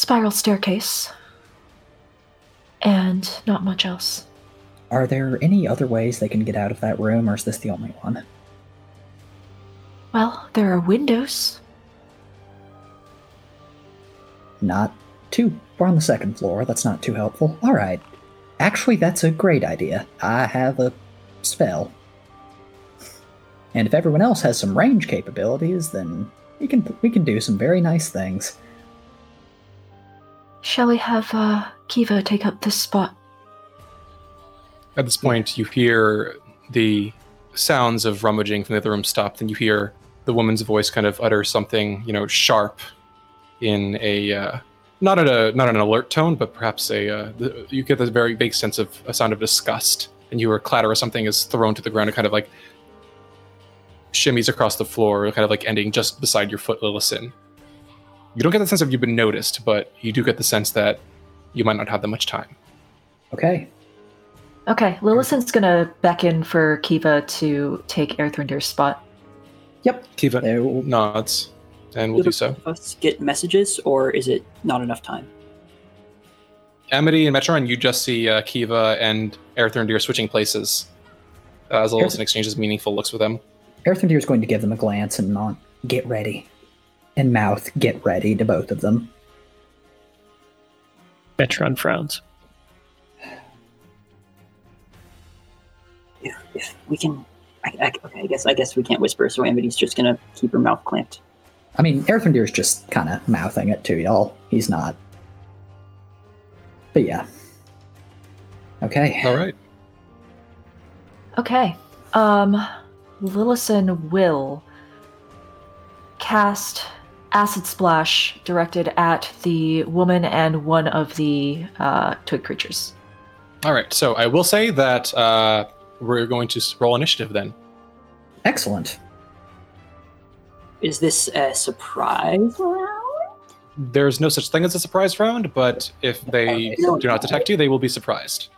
Speaker 1: spiral staircase. And not much else.
Speaker 4: Are there any other ways they can get out of that room, or is this the only one?
Speaker 1: Well, there are windows.
Speaker 4: Not two. We're on the second floor. That's not too helpful. All right. Actually, that's a great idea. I have a spell. And if everyone else has some range capabilities, then we can we can do some very nice things.
Speaker 1: Shall we have uh, Kiva take up this spot?
Speaker 2: At this point, you hear the sounds of rummaging from the other room stop. Then you hear the woman's voice kind of utter something, you know, sharp, in a uh, not at a not an alert tone, but perhaps a uh, you get this very vague sense of a sound of disgust, and you hear a clatter as something is thrown to the ground and kind of like shimmies across the floor, kind of like ending just beside your foot, Lillison. You don't get the sense of you've been noticed, but you do get the sense that you might not have that much time.
Speaker 4: Okay.
Speaker 1: Okay, Lillison's gonna beckon for Kiva to take Erthrendir's spot.
Speaker 4: Yep.
Speaker 2: Kiva
Speaker 4: will-
Speaker 2: nods, and we'll do so.
Speaker 5: Both of us get messages, or is it not enough time?
Speaker 2: Amity and Metreon, you just see uh, Kiva and Erthrendir switching places uh, as Lillison exchanges meaningful looks with them.
Speaker 4: Erthrendir is going to give them a glance and not get ready. And mouth get ready to both of them.
Speaker 3: Metreon frowns.
Speaker 5: If, if we can, I, I, okay, I guess I guess we can't whisper, so Amity's just gonna keep her mouth clamped.
Speaker 4: I mean, Erthrendir is just kind of mouthing it to y'all. He's not. But yeah. Okay.
Speaker 2: All right.
Speaker 1: Okay. Um Lillison will cast acid splash directed at the woman and one of the uh, twig creatures.
Speaker 2: All right. So I will say that uh, we're going to s- roll initiative then.
Speaker 4: Excellent.
Speaker 5: Is this a surprise round?
Speaker 2: There's no such thing as a surprise round, but if they
Speaker 5: No.
Speaker 2: do not detect you, they will be surprised.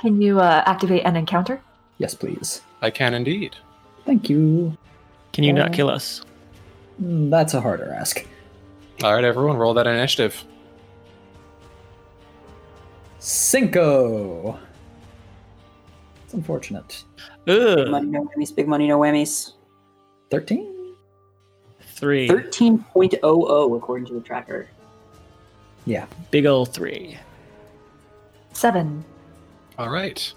Speaker 1: Can you uh, activate an encounter?
Speaker 4: Yes, please.
Speaker 2: I can indeed.
Speaker 4: Thank you.
Speaker 3: Can you
Speaker 4: Uh,
Speaker 3: not kill us?
Speaker 4: Mm, That's a harder ask.
Speaker 2: All right, everyone, roll that initiative.
Speaker 4: Cinco. It's unfortunate.
Speaker 5: Big
Speaker 3: Ugh.
Speaker 5: money, no whammies. Big money, no whammies.
Speaker 4: 13?
Speaker 3: Three.
Speaker 5: 13.00 according to the tracker.
Speaker 4: Yeah.
Speaker 3: Big ol' three.
Speaker 1: Seven.
Speaker 2: All right.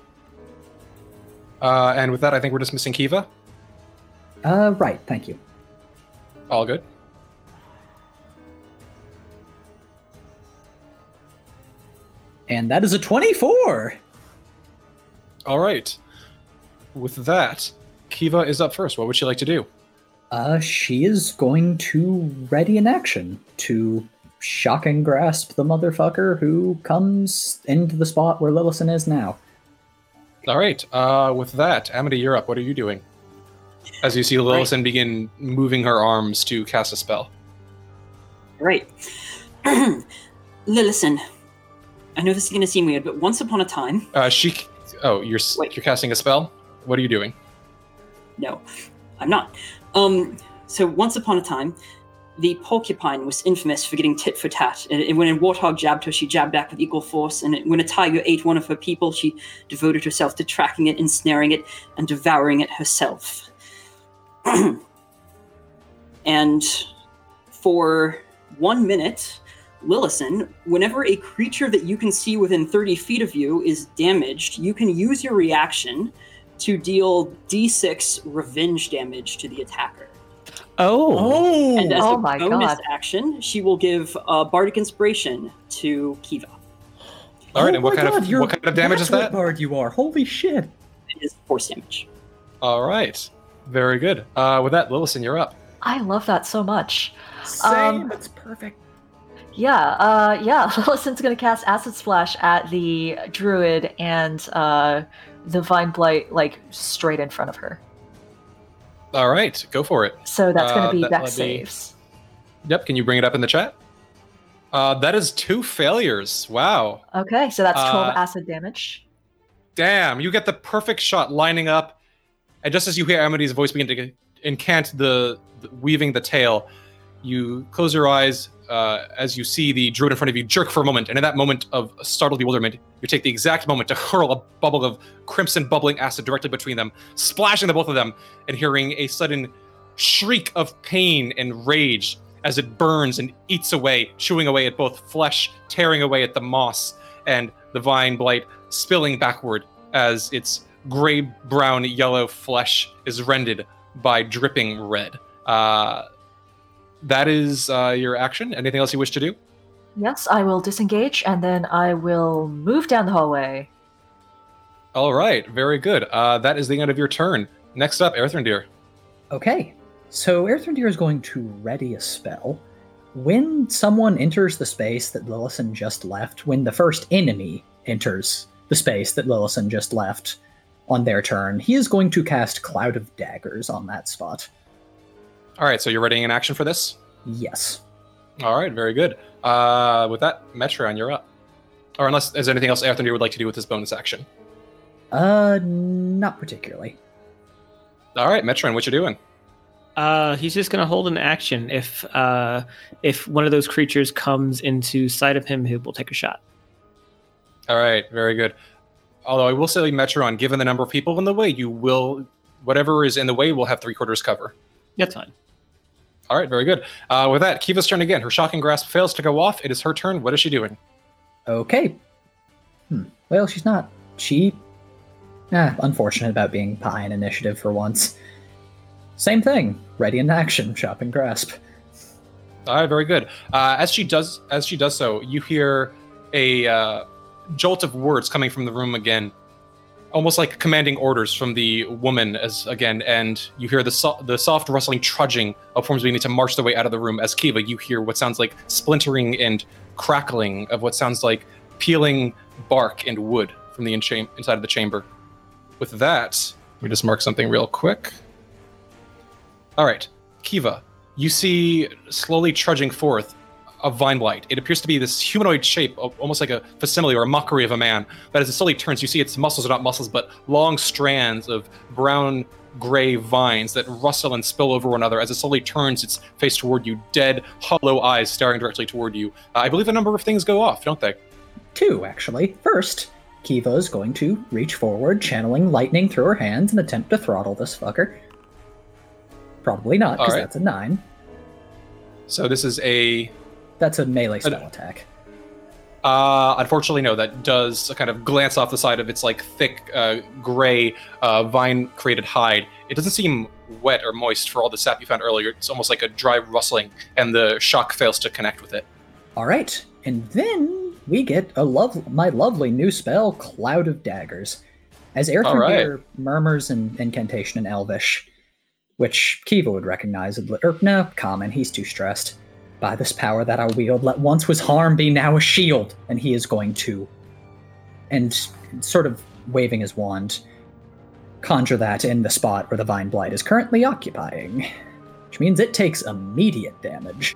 Speaker 2: Uh, and with that, I think we're dismissing Kiva.
Speaker 4: Uh, right. Thank you.
Speaker 2: All good.
Speaker 4: And that is a 24.
Speaker 2: All right. With that, Kiva is up first. What would she like to do?
Speaker 4: Uh, she is going to ready an action to shock and grasp the motherfucker who comes into the spot where Lillison is now.
Speaker 2: All right. Uh, with that, Amity, you're up. What are you doing? As you see Lillison begin moving her arms to cast a spell.
Speaker 5: Right. Lillison, I know this is going to seem weird, but once upon a time,
Speaker 2: Uh, she. Oh, you're
Speaker 5: Wait.
Speaker 2: you're casting a spell. What are you doing?
Speaker 5: no, I'm not. Um, so once upon a time, the porcupine was infamous for getting tit for tat. And and when a warthog jabbed her, she jabbed back with equal force. And when a tiger ate one of her people, she devoted herself to tracking it, ensnaring it, and devouring it herself. and for one minute, Lillison, whenever a creature that you can see within 30 feet of you is damaged, you can use your reaction to deal d6 revenge damage to the attacker.
Speaker 3: Oh.
Speaker 5: And as
Speaker 1: Oh
Speaker 5: a
Speaker 1: my
Speaker 5: bonus
Speaker 1: God.
Speaker 5: action, she will give uh, Bardic Inspiration to Kiva.
Speaker 2: All right,
Speaker 4: Oh
Speaker 2: and what kind
Speaker 4: God,
Speaker 2: of what kind of damage is that?
Speaker 4: What bard you are. Holy shit.
Speaker 5: It is force damage.
Speaker 2: All right, very good. Uh, with that, Lillison, you're up.
Speaker 1: I love that so much.
Speaker 4: Same.
Speaker 1: Um,
Speaker 4: it's perfect.
Speaker 1: Yeah, uh, yeah. Lillison's gonna cast Acid Splash at the druid and uh, the Vine Blight, like straight in front of her.
Speaker 2: All right, go for it.
Speaker 1: So that's gonna
Speaker 2: Uh,
Speaker 1: be
Speaker 2: that-
Speaker 1: Dex
Speaker 2: let me-
Speaker 1: saves.
Speaker 2: Yep. Can you bring it up in the chat? Uh, that is two failures. Wow.
Speaker 1: Okay, so that's 12
Speaker 2: Uh,
Speaker 1: acid damage.
Speaker 2: Damn, you get the perfect shot lining up, and just as you hear Amity's voice begin to incant the, the weaving the tail, you close your eyes uh, as you see the druid in front of you jerk for a moment, and in that moment of startled bewilderment, you take the exact moment to hurl a bubble of crimson bubbling acid directly between them, splashing the both of them, and hearing a sudden shriek of pain and rage as it burns and eats away, chewing away at both flesh, tearing away at the moss, and the vine blight spilling backward as its gray, brown, yellow flesh is rended by dripping red. Uh, that is uh, your action. Anything else you wish to do?
Speaker 1: Yes, I will disengage and then I will move down the hallway.
Speaker 2: All right, very good. Uh, that is the end of your turn. Next up, Erthrendir.
Speaker 4: Okay. So Erthrendir is going to ready a spell. When someone enters the space that Lillison just left, when the first enemy enters the space that Lillison just left on their turn, he is going to cast Cloud of Daggers on that spot.
Speaker 2: All right, so you're readying an action for this?
Speaker 4: Yes.
Speaker 2: All right, very good. Uh, with that, Metreon, you're up. Or unless there's anything else Erthrendir would like to do with this bonus action.
Speaker 4: Uh, not particularly.
Speaker 2: All right, Metreon, what you doing?
Speaker 3: Uh, he's just gonna hold an action. If uh, if one of those creatures comes into sight of him, he will take a shot.
Speaker 2: All right, very good. Although I will say, Metreon, given the number of people in the way, you will, whatever is in the way, will have three quarters cover.
Speaker 3: That's fine.
Speaker 2: All right, very good. Uh, with that, Kiva's turn again. Her shocking grasp fails to go off. It is her turn. What is she doing?
Speaker 4: Okay. Hmm. Well, she's not. She. Ah, unfortunate about being pie in initiative for once. Same thing. Ready in action. Chop and grasp.
Speaker 2: All right, very good. Uh, as she does, as she does so, you hear a uh, jolt of words coming from the room again. almost like commanding orders from the woman as again, and you hear the so- the soft rustling trudging of forms beginning to march their way out of the room. As Kiva, you hear what sounds like splintering and crackling of what sounds like peeling bark and wood from the in- inside of the chamber. With that, me just mark something real quick. All right, Kiva, you see slowly trudging forth a vine blight. It appears to be this humanoid shape, almost like a facsimile or a mockery of a man. But as it slowly turns, you see its muscles are not muscles, but long strands of brown gray vines that rustle and spill over one another as it slowly turns its face toward you, dead, hollow eyes staring directly toward you. Uh, I believe a number of things go off, don't they?
Speaker 4: Two, actually. First, Kiva is going to reach forward, channeling lightning through her hands and attempt to throttle this fucker. Probably not, because
Speaker 2: Alright.
Speaker 4: that's a nine.
Speaker 2: So this is a
Speaker 4: That's a melee spell attack.
Speaker 2: Uh, unfortunately, no. That does kind of glance off the side of its like thick, uh, gray, uh, vine-created hide. It doesn't seem wet or moist for all the sap you found earlier. It's almost like a dry rustling, and the shock fails to connect with it.
Speaker 4: All right, and then we get a love, my lovely new spell, Cloud of Daggers, as
Speaker 2: All right.
Speaker 4: Airthir murmurs an incantation in Elvish, which Kiva would recognize. Or no, common. He's too stressed. By this power that I wield, let once was harm be now a shield, and he is going to, and sort of waving his wand, conjure that in the spot where the vine blight is currently occupying, which means it takes immediate damage.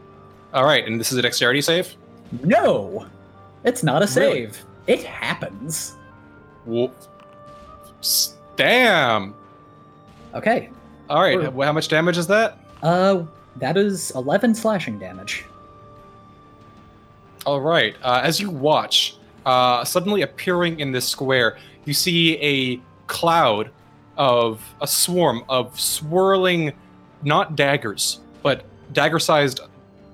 Speaker 2: All right, and this is a dexterity save.
Speaker 4: No, it's not a
Speaker 2: Really?
Speaker 4: save. It happens.
Speaker 2: S- Damn.
Speaker 4: Okay.
Speaker 2: All right, how much damage is that?
Speaker 4: Uh, that is eleven slashing damage.
Speaker 2: All right. Uh, as you watch, uh, suddenly appearing in this square, you see a cloud of a swarm of swirling, not daggers, but dagger-sized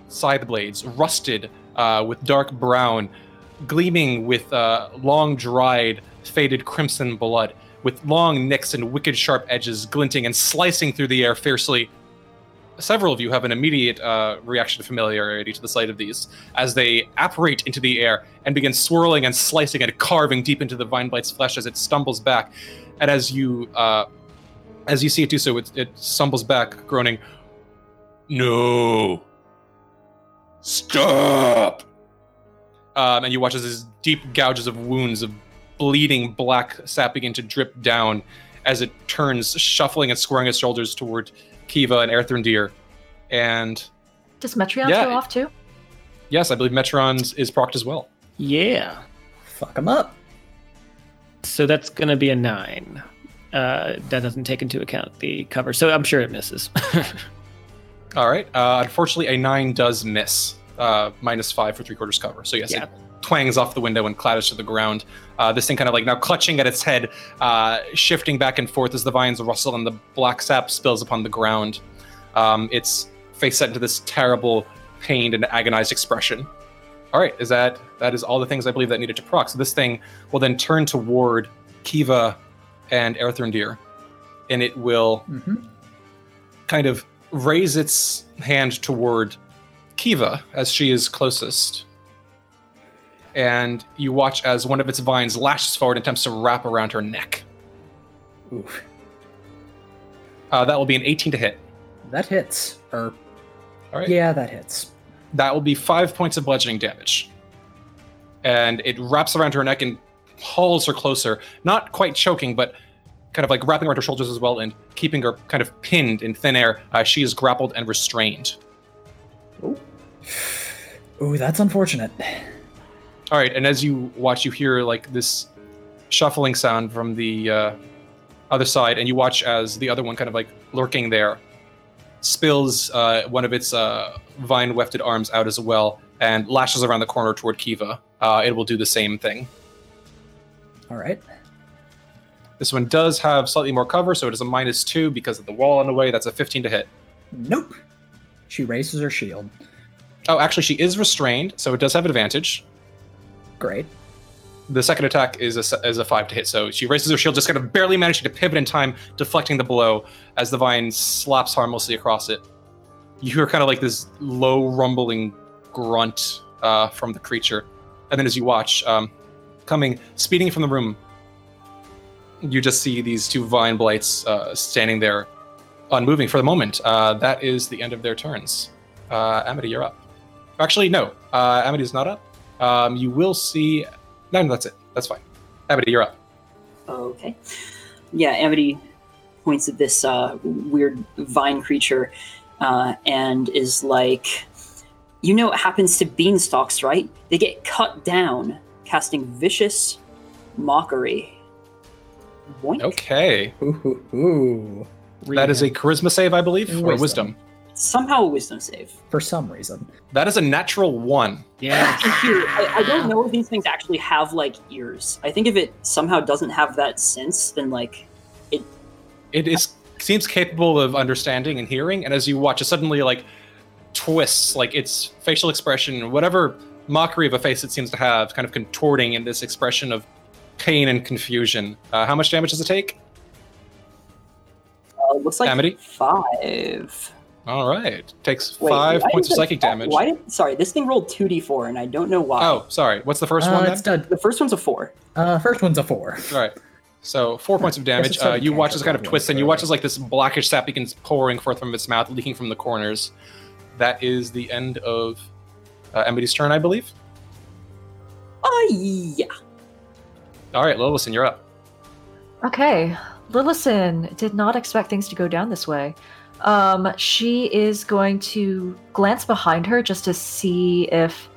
Speaker 2: scythe blades, rusted uh, with dark brown, gleaming with uh, long dried, faded crimson blood, with long nicks and wicked sharp edges glinting and slicing through the air fiercely. Several of you have an immediate uh, reaction of familiarity to the sight of these as they apparate into the air and begin swirling and slicing and carving deep into the vine blight's flesh as it stumbles back. And as you uh, as you see it do so, it, it stumbles back, groaning, "No, stop!" Um, and you watch as these deep gouges of wounds of bleeding black sap begin to drip down as it turns, shuffling and squaring its shoulders toward Kiva and Erthrendir. And
Speaker 1: Does Metreon
Speaker 2: Yeah.
Speaker 1: go off too?
Speaker 2: yes, I believe Metreon's is procced as well.
Speaker 3: Yeah.
Speaker 4: Fuck him up.
Speaker 3: So that's going to be a nine. Uh, that doesn't take into account the cover. So I'm sure it misses.
Speaker 2: All right. Uh, unfortunately, a nine does miss. Uh, minus five for three quarters cover. So yes,
Speaker 3: Yeah.
Speaker 2: it twangs off the window and clatters to the ground. Uh, this thing kind of like now clutching at its head, uh, shifting back and forth as the vines rustle and the black sap spills upon the ground. Um, its face set into this terrible, pained and agonized expression. All right, is that that is all the things I believe that needed to proc. So this thing will then turn toward Kiva and Erthrendir, and it will
Speaker 4: hmm
Speaker 2: kind of raise its hand toward Kiva as she is closest. And you watch as one of its vines lashes forward and attempts to wrap around her neck.
Speaker 4: Oof.
Speaker 2: Uh, that will be an 18 to hit.
Speaker 4: That hits. Or
Speaker 2: All right.
Speaker 4: yeah, that hits.
Speaker 2: That will be five points of bludgeoning damage. And it wraps around her neck and hauls her closer, not quite choking, but kind of like wrapping around her shoulders as well and keeping her kind of pinned in thin air. Uh, she is grappled and restrained.
Speaker 4: Ooh. Ooh, that's unfortunate.
Speaker 2: All right, and as you watch, you hear like this shuffling sound from the uh, other side, and you watch as the other one, kind of like lurking there, spills uh, one of its uh, vine wefted arms out as well, and lashes around the corner toward Kiva. Uh, it will do the same thing.
Speaker 4: All right.
Speaker 2: This one does have slightly more cover, so it is a minus two because of the wall in the way. That's a 15 to hit.
Speaker 4: Nope. She raises her shield.
Speaker 2: Oh, actually, she is restrained, so it does have advantage.
Speaker 4: Great.
Speaker 2: The second attack is a, is a five to hit, so she raises her shield, just kind of barely managing to pivot in time, deflecting the blow as the vine slaps harmlessly across it. You hear kind of like this low rumbling grunt uh, from the creature, and then as you watch, um, coming speeding from the room, you just see these two vine blights uh, standing there, unmoving for the moment. Uh, that is the end of their turns. Uh, Amity, you're up. Actually, no. Uh, Amity's not up. Um, you will see. No, no, that's it. That's fine. Amity, you're up.
Speaker 5: Okay. Yeah, Amity points at this uh, weird vine creature uh, and is like, You know what happens to beanstalks, right? They get cut down, casting vicious mockery. Boink.
Speaker 2: Okay.
Speaker 4: Ooh, ooh, ooh.
Speaker 2: That is a charisma save, I believe, or
Speaker 4: Wisdom.
Speaker 2: Wisdom.
Speaker 5: Somehow a wisdom save.
Speaker 4: For some reason.
Speaker 2: That is a natural one.
Speaker 3: Yeah.
Speaker 5: I, I don't know if these things actually have like ears. I think if it somehow doesn't have that sense, then like
Speaker 2: it. It is seems capable of understanding and hearing, and as you watch, it suddenly like twists, like its facial expression, whatever mockery of a face it seems to have, kind of contorting in this expression of pain and confusion. Uh, how much damage does it take?
Speaker 5: uh, it looks like
Speaker 2: Amity?
Speaker 5: five.
Speaker 2: All right, takes
Speaker 5: Wait,
Speaker 2: five points of
Speaker 5: the-
Speaker 2: psychic damage.
Speaker 5: Why did sorry? This thing rolled two d four, and I don't know why.
Speaker 2: Oh, sorry. What's the first
Speaker 4: Uh,
Speaker 2: one
Speaker 4: it's done.
Speaker 5: the first one's a four.
Speaker 4: Uh, first one's a four.
Speaker 2: All right. So four points of damage. Uh, you watch as kind of
Speaker 4: cantrip
Speaker 2: twists, and you watch as like this blackish sap begins pouring forth from its mouth, leaking from the corners. That is the end of uh, Amity's turn, I believe.
Speaker 5: Oh yeah.
Speaker 2: All right, Lillison, you're up.
Speaker 1: Okay, Lillison did not expect things to go down this way. Um, she is going to glance behind her just to see if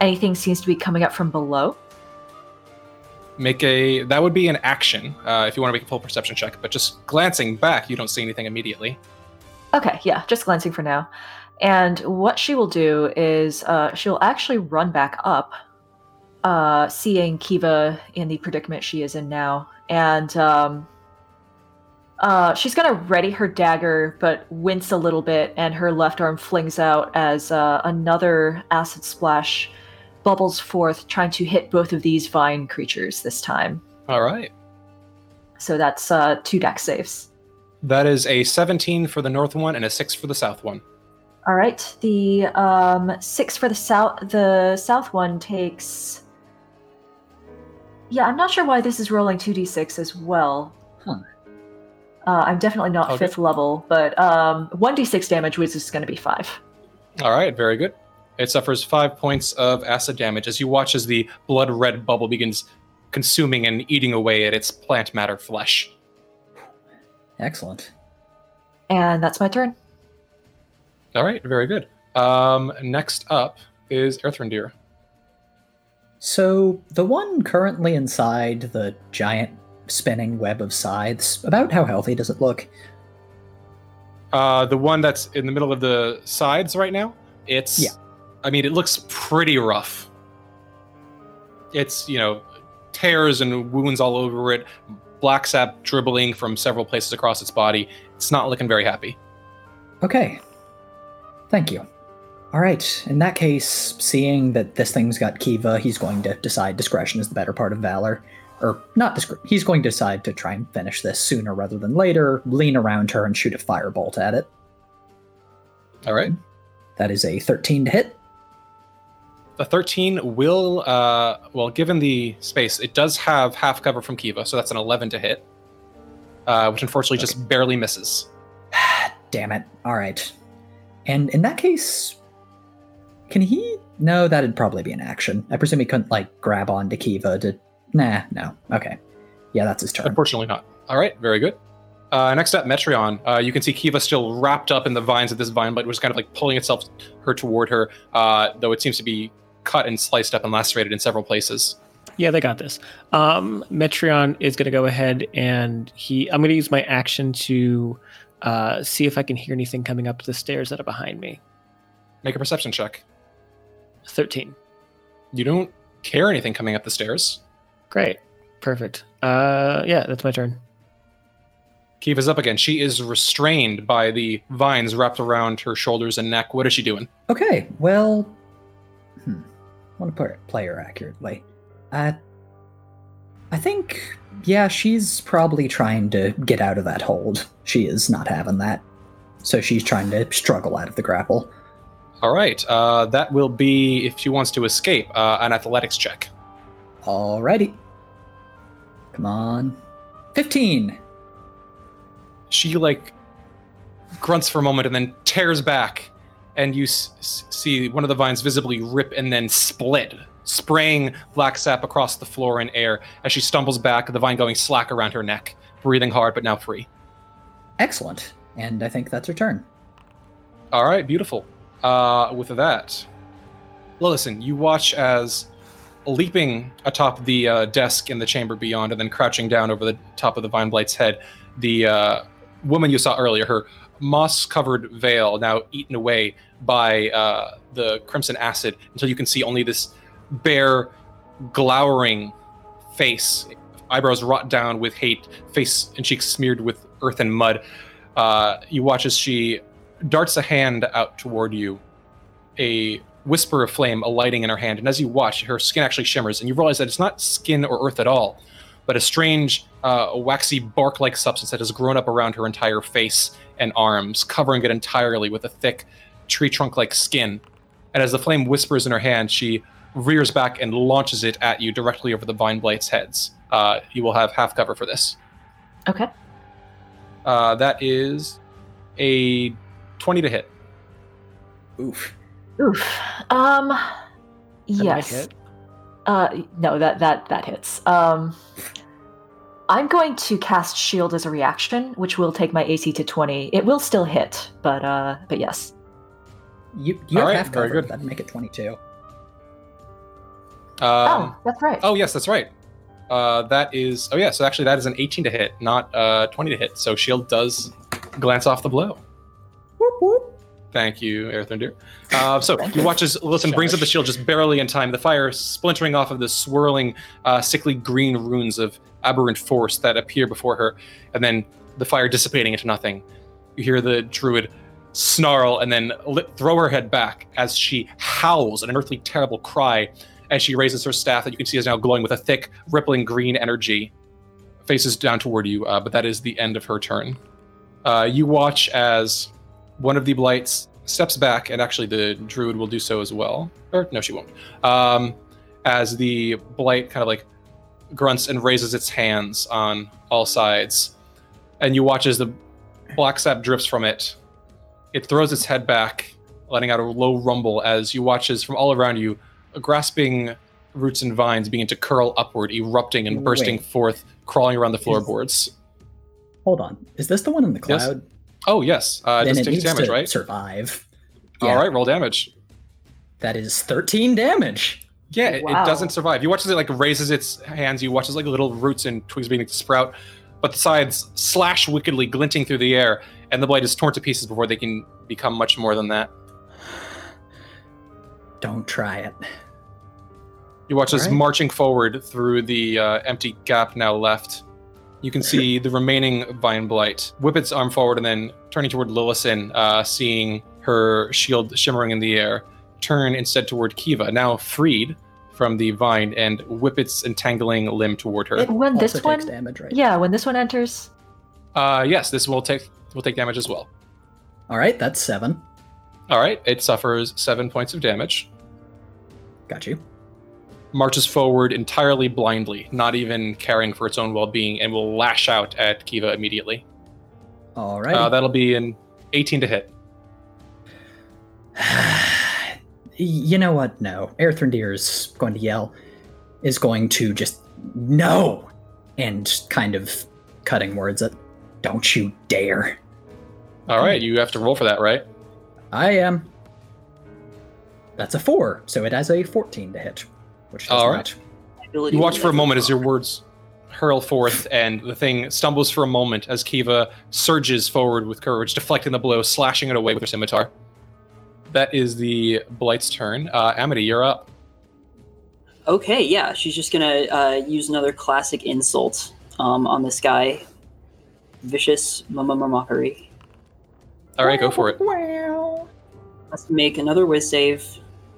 Speaker 1: anything seems to be coming up from below.
Speaker 2: Make a that would be an action uh, if you want to make a full perception check. But just glancing back, you don't see anything immediately.
Speaker 1: Okay, yeah, just glancing for now. And what she will do is uh, she'll actually run back up, uh, seeing Kiva in the predicament she is in now. And um, uh, she's going to ready her dagger, but wince a little bit, and her left arm flings out as uh, another acid splash bubbles forth, trying to hit both of these vine creatures this time.
Speaker 2: All right,
Speaker 1: So that's uh, two Dex saves.
Speaker 2: that is a 17 for the north one and a six for the south one.
Speaker 1: All right, the um, six for the south. The south one takes. Yeah, I'm not sure why this is rolling two d six as well.
Speaker 4: Huh.
Speaker 1: Uh, I'm definitely not
Speaker 2: Okay.
Speaker 1: fifth level, but um, one d six damage, which is going to be five.
Speaker 2: All right, very good. It suffers five points of acid damage as you watch as the blood red bubble begins consuming and eating away at its plant matter flesh.
Speaker 4: Excellent.
Speaker 1: And that's my turn.
Speaker 2: All right, very good. Um, next up is Erthrendir.
Speaker 4: So, the one currently inside the giant spinning web of scythes, about how healthy does it look?
Speaker 2: Uh, the one that's in the middle of the sides right now. It's
Speaker 4: Yeah.
Speaker 2: I mean, it looks pretty rough. It's you know tears and wounds all over it, black sap dribbling from several places across its body. It's not looking very happy.
Speaker 4: Okay. Thank you. All right. In that case, seeing that this thing's got Kiva, he's going to decide discretion is the better part of valor. Or not discretion. He's going to decide to try and finish this sooner rather than later, lean around her and shoot a firebolt at it.
Speaker 2: All right,
Speaker 4: That is a 13 to hit.
Speaker 2: the thirteen will uh, well, given the space, it does have half cover from Kiva, so that's an eleven to hit, uh, which unfortunately just barely misses.
Speaker 4: Damn it. All right. And in that case, can he? No, that'd probably be an action. I presume he couldn't, like, grab onto Kiva to. Nah, no. Okay. Yeah, that's his turn.
Speaker 2: Unfortunately, not. All right, very good. Uh, next up, Metreon. Uh, you can see Kiva still wrapped up in the vines of this vine blade, which is kind of like pulling itself her toward her, uh, though it seems to be cut and sliced up and lacerated in several places.
Speaker 3: Yeah, they got this. Um, Metreon is going to go ahead and he. I'm going to use my action to uh, see if I can hear anything coming up the stairs that are behind me.
Speaker 2: Make a perception check.
Speaker 3: Thirteen.
Speaker 2: You don't hear anything coming up the stairs.
Speaker 3: Great. Perfect. Uh, yeah, that's my turn.
Speaker 2: Kiva's up again. She is restrained by the vines wrapped around her shoulders and neck. What is she doing?
Speaker 4: Okay, well, hmm, I want to play, play her accurately. Uh, I think, yeah, she's probably trying to get out of that hold. She is not having that. So she's trying to struggle out of the grapple.
Speaker 2: All right. Uh, that will be, if she wants to escape, uh, an athletics check.
Speaker 4: Alrighty. Come on. 15.
Speaker 2: She like grunts for a moment and then tears back, and you s- s- see one of the vines visibly rip and then split, spraying black sap across the floor and air as she stumbles back, the vine going slack around her neck, breathing hard but now free.
Speaker 4: Excellent. And I think that's her turn.
Speaker 2: All right, beautiful. Uh, with that, well, listen, you watch as leaping atop the uh, desk in the chamber beyond, and then crouching down over the top of the Vine Blight's head, the uh, woman you saw earlier, her moss-covered veil now eaten away by uh, the crimson acid, until you can see only this bare, glowering face, eyebrows wrought down with hate, face and cheeks smeared with earth and mud. Uh, you watch as she darts a hand out toward you, a whisper of flame alighting in her hand. And as you watch, her skin actually shimmers, and you realize that it's not skin or earth at all, but a strange, uh, waxy bark like substance that has grown up around her entire face and arms, covering it entirely with a thick tree trunk like skin. And as the flame whispers in her hand, she rears back and launches it at you directly over the Vine blades' heads. Uh, you will have half cover for this.
Speaker 1: Okay.
Speaker 2: Uh, that is a 20 to hit.
Speaker 4: Oof.
Speaker 1: Oof. Um.
Speaker 3: That
Speaker 1: Yes.
Speaker 3: hit.
Speaker 1: Uh, no, that that that hits. Um, I'm going to cast Shield as a reaction, which will take my AC to 20. It will still hit, but uh, but yes.
Speaker 4: You, you
Speaker 2: All
Speaker 4: have
Speaker 2: right,
Speaker 4: half
Speaker 2: very
Speaker 4: cover.
Speaker 2: good.
Speaker 4: That'd make it 22.
Speaker 2: Um,
Speaker 1: oh, that's right.
Speaker 2: Oh yes, that's right. Uh, that is. Oh yeah. So actually, that is an 18 to hit, not uh, 20 to hit. So shield does glance off the blow.
Speaker 4: Whoop, whoop.
Speaker 2: Thank you, Erthrendir. Uh, so
Speaker 1: Thank
Speaker 2: you
Speaker 1: you.
Speaker 2: watch as Lillison brings up the shield just barely in time. The fire splintering off of the swirling, uh, sickly green runes of aberrant force that appear before her, and then the fire dissipating into nothing. You hear the druid snarl and then li- throw her head back as she howls an unearthly, terrible cry as she raises her staff that you can see is now glowing with a thick, rippling green energy. Faces down toward you, uh, but that is the end of her turn. Uh, you watch as one of the blights steps back, and actually the druid will do so as well. Or no, she won't. Um, as the blight kind of like grunts and raises its hands on all sides, and you watch as the black sap drips from it. It throws its head back, letting out a low rumble as you watch as from all around you, grasping roots and vines begin to curl upward, erupting and bursting
Speaker 4: Wait.
Speaker 2: forth, crawling around the floorboards.
Speaker 4: Hold on. Is this the one in the
Speaker 2: Yes.
Speaker 4: Cloud?
Speaker 2: Oh yes, uh, it
Speaker 4: then it
Speaker 2: take
Speaker 4: needs
Speaker 2: damage,
Speaker 4: to
Speaker 2: right?
Speaker 4: survive.
Speaker 2: All
Speaker 4: Yeah,
Speaker 2: right, roll damage.
Speaker 4: That is 13 damage.
Speaker 2: Yeah, it, it doesn't survive. You watch as it like raises its hands. You watch as like little roots and twigs beginning to sprout, but the sides slash wickedly, glinting through the air, and the blade is torn to pieces before they can become much more than that.
Speaker 4: Don't try it.
Speaker 2: You watch us
Speaker 4: Alright.
Speaker 2: marching forward through the uh, empty gap now left. You can see the remaining Vine Blight whip its arm forward and then turning toward Lillison, uh, seeing her shield shimmering in the air, turn instead toward Kiva, now freed from the vine, and whip its entangling limb toward her.
Speaker 1: It- when
Speaker 4: also
Speaker 1: this
Speaker 4: takes
Speaker 1: one,
Speaker 4: damage, right?
Speaker 1: yeah, when this one enters,
Speaker 2: Uh, yes, this will take will take damage as well.
Speaker 4: All right, that's seven.
Speaker 2: All right, it suffers seven points of damage.
Speaker 4: Got you.
Speaker 2: Marches forward entirely blindly, not even caring for its own well-being, and will lash out at Kiva immediately.
Speaker 4: All right.
Speaker 2: Uh, that'll be an 18 to hit.
Speaker 4: you know what? No. Erthrendir is going to yell, is going to just no, and kind of cutting words at, don't you dare.
Speaker 2: All right, you have to roll for that, right?
Speaker 4: I am. That's a four, so it has a 14 to hit, which does
Speaker 2: All right.
Speaker 5: Ability
Speaker 2: You watch for a moment as your words hurl forth, and the thing stumbles for a moment as Kiva surges forward with courage, deflecting the blow, slashing it away with her scimitar. That is the Blight's turn. Uh, Amity, you're up.
Speaker 5: Okay, yeah, she's just gonna uh, use another classic insult um, on this guy. Vicious mama mockery.
Speaker 2: All right, go for it. Wow.
Speaker 5: Let's make another whiz save,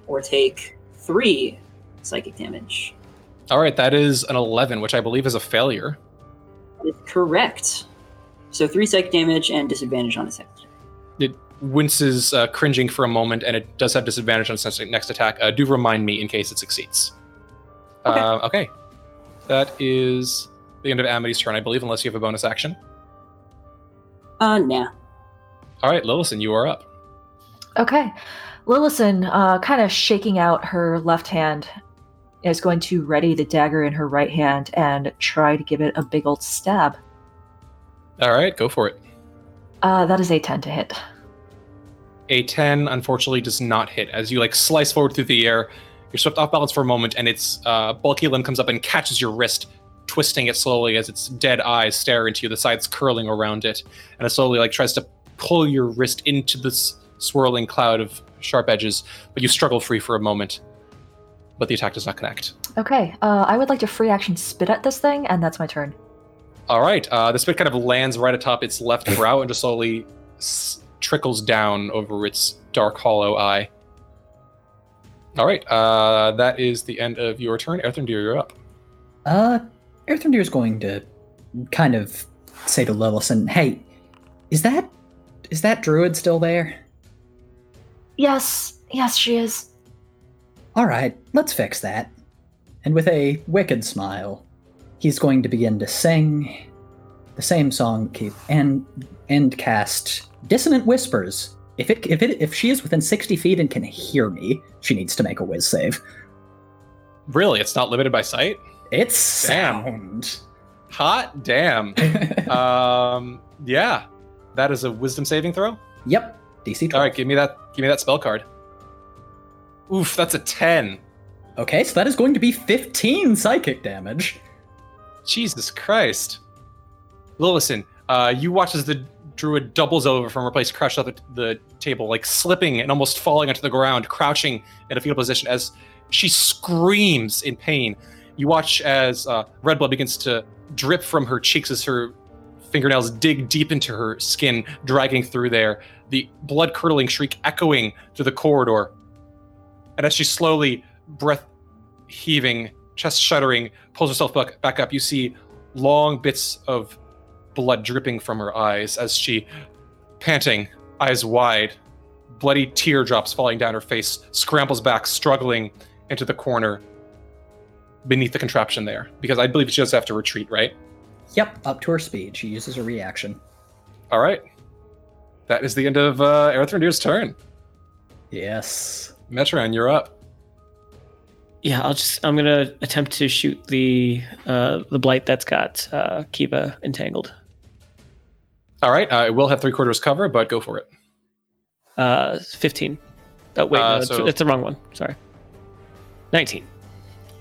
Speaker 5: or take three psychic damage.
Speaker 2: All right, that is an 11, which I believe is a failure.
Speaker 5: That is correct. So three psychic damage and disadvantage on a sense attack.
Speaker 2: It winces, uh, cringing for a moment, and it does have disadvantage on its next- next attack. Uh, do remind me in case it succeeds.
Speaker 5: Okay.
Speaker 2: Uh, okay. That is the end of Amity's turn, I believe, unless you have a bonus action.
Speaker 5: Uh, nah.
Speaker 2: All right, Lillison, you are up.
Speaker 1: Okay. Lillison, uh, kind of shaking out her left hand, is going to ready the dagger in her right hand and try to give it a big old stab.
Speaker 2: All right, go for it.
Speaker 1: Uh, that is a 10 to hit.
Speaker 2: A 10 unfortunately does not hit. As you like slice forward through the air, you're swept off balance for a moment, and its uh, bulky limb comes up and catches your wrist, twisting it slowly as its dead eyes stare into you, the sides curling around it, and it slowly like tries to pull your wrist into this swirling cloud of sharp edges, but you struggle free for a moment. But the attack does not connect.
Speaker 1: Okay, uh, I would like to free action spit at this thing, and that's my turn.
Speaker 2: All right, uh, the spit kind of lands right atop its left brow and just slowly s- trickles down over its dark, hollow eye. All right, uh, that is the end of your turn. Erthrendir, you're up.
Speaker 4: Uh, Erthrendir is going to kind of say to Lillison, "Hey, is that is that druid still there?
Speaker 1: Yes, yes, she is.
Speaker 4: All right, let's fix that." And with a wicked smile, he's going to begin to sing the same song keep and and cast dissonant whispers. If it if it if she is within sixty feet and can hear me, she needs to make a whiz save.
Speaker 2: Really, it's not limited by sight.
Speaker 4: It's
Speaker 2: Damn.
Speaker 4: sound.
Speaker 2: Hot damn. um, yeah, that is a wisdom saving throw.
Speaker 4: yep, DC 12.
Speaker 2: All right, give me that. Give me that spell card. Oof, that's a ten.
Speaker 4: Okay, so that is going to be 15 psychic damage.
Speaker 2: Jesus Christ. Lillison, uh, you watch as the druid doubles over from her place, crashed off the, the table, like slipping and almost falling onto the ground, crouching in a fetal position as she screams in pain. You watch as uh, red blood begins to drip from her cheeks as her fingernails dig deep into her skin, dragging through there, the blood curdling shriek echoing through the corridor. And as she slowly, breath heaving, chest shuddering, pulls herself back, back up, you see long bits of blood dripping from her eyes as she, panting, eyes wide, bloody teardrops falling down her face, scrambles back, struggling into the corner beneath the contraption there. Because I believe she does have to retreat, right?
Speaker 4: Yep, up to her speed. She uses a reaction.
Speaker 2: All right. That is the end of uh, Erthrendir's turn.
Speaker 4: Yes.
Speaker 2: Metreon, you're up.
Speaker 3: Yeah, I'll just I'm gonna attempt to shoot the uh the blight that's got uh Kiva entangled.
Speaker 2: All right. Uh, it will have three quarters cover, but go for it.
Speaker 3: Uh fifteen. Oh wait,
Speaker 2: Uh,
Speaker 3: no, it's,
Speaker 2: so-
Speaker 3: it's the wrong one. Sorry. Nineteen.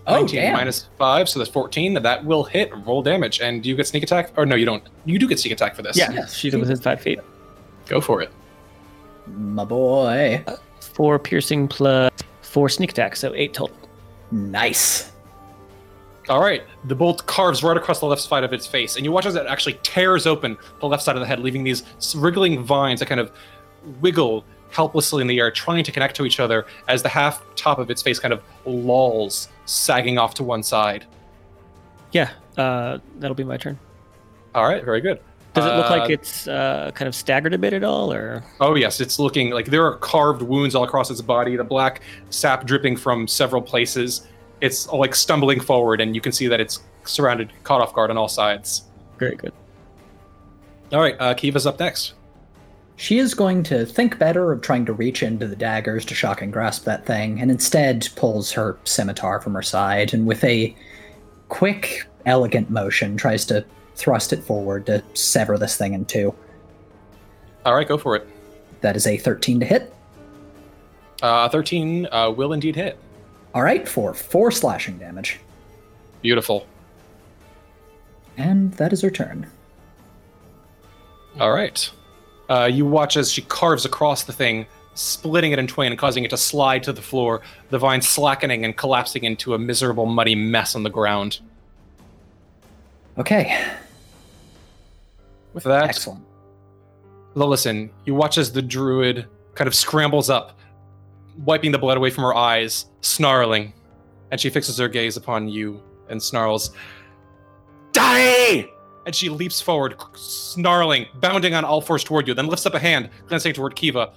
Speaker 4: Oh,
Speaker 2: 19
Speaker 4: damn.
Speaker 2: minus five, so that's 14. That will hit. Roll damage. And do you get sneak attack? Or no, you don't. You do get sneak attack for this.
Speaker 3: Yeah,
Speaker 4: Yes.
Speaker 3: she's within five feet.
Speaker 2: Go for it.
Speaker 4: My boy.
Speaker 3: Four piercing plus four sneak attack, so eight total.
Speaker 4: Nice.
Speaker 2: All right. The bolt carves right across the left side of its face, and you watch as it actually tears open the left side of the head, leaving these wriggling vines that kind of wiggle helplessly in the air, trying to connect to each other as the half top of its face kind of lolls, sagging off to one side.
Speaker 3: Yeah, uh, that'll be my turn.
Speaker 2: All right. Very good.
Speaker 3: Does it look
Speaker 2: Uh,
Speaker 3: like it's uh, kind of staggered a bit at all, or
Speaker 2: Oh yes, it's looking like there are carved wounds all across its body. The black sap dripping from several places. It's like stumbling forward, and you can see that it's surrounded, caught off guard on all sides.
Speaker 3: very good?
Speaker 2: All right, uh, Kiva's up next.
Speaker 4: She is going to think better of trying to reach into the daggers to shock and grasp that thing, and instead pulls her scimitar from her side and with a quick, elegant motion tries to thrust it forward to sever this thing in two.
Speaker 2: All right, go for it.
Speaker 4: That is a 13 to hit.
Speaker 2: Uh, Thirteen uh, will indeed hit.
Speaker 4: All right, for four slashing damage.
Speaker 2: Beautiful.
Speaker 4: And that is her turn.
Speaker 2: All right. Uh, you watch as she carves across the thing, splitting it in twain and causing it to slide to the floor. The vine slackening and collapsing into a miserable, muddy mess on the ground.
Speaker 4: Okay,
Speaker 2: With that,
Speaker 4: excellent.
Speaker 2: Lillison, you watch as the druid kind of scrambles up, wiping the blood away from her eyes, snarling, and she fixes her gaze upon you and snarls, Die! And she leaps forward, snarling, bounding on all fours toward you, then lifts up a hand, glancing toward Kiva.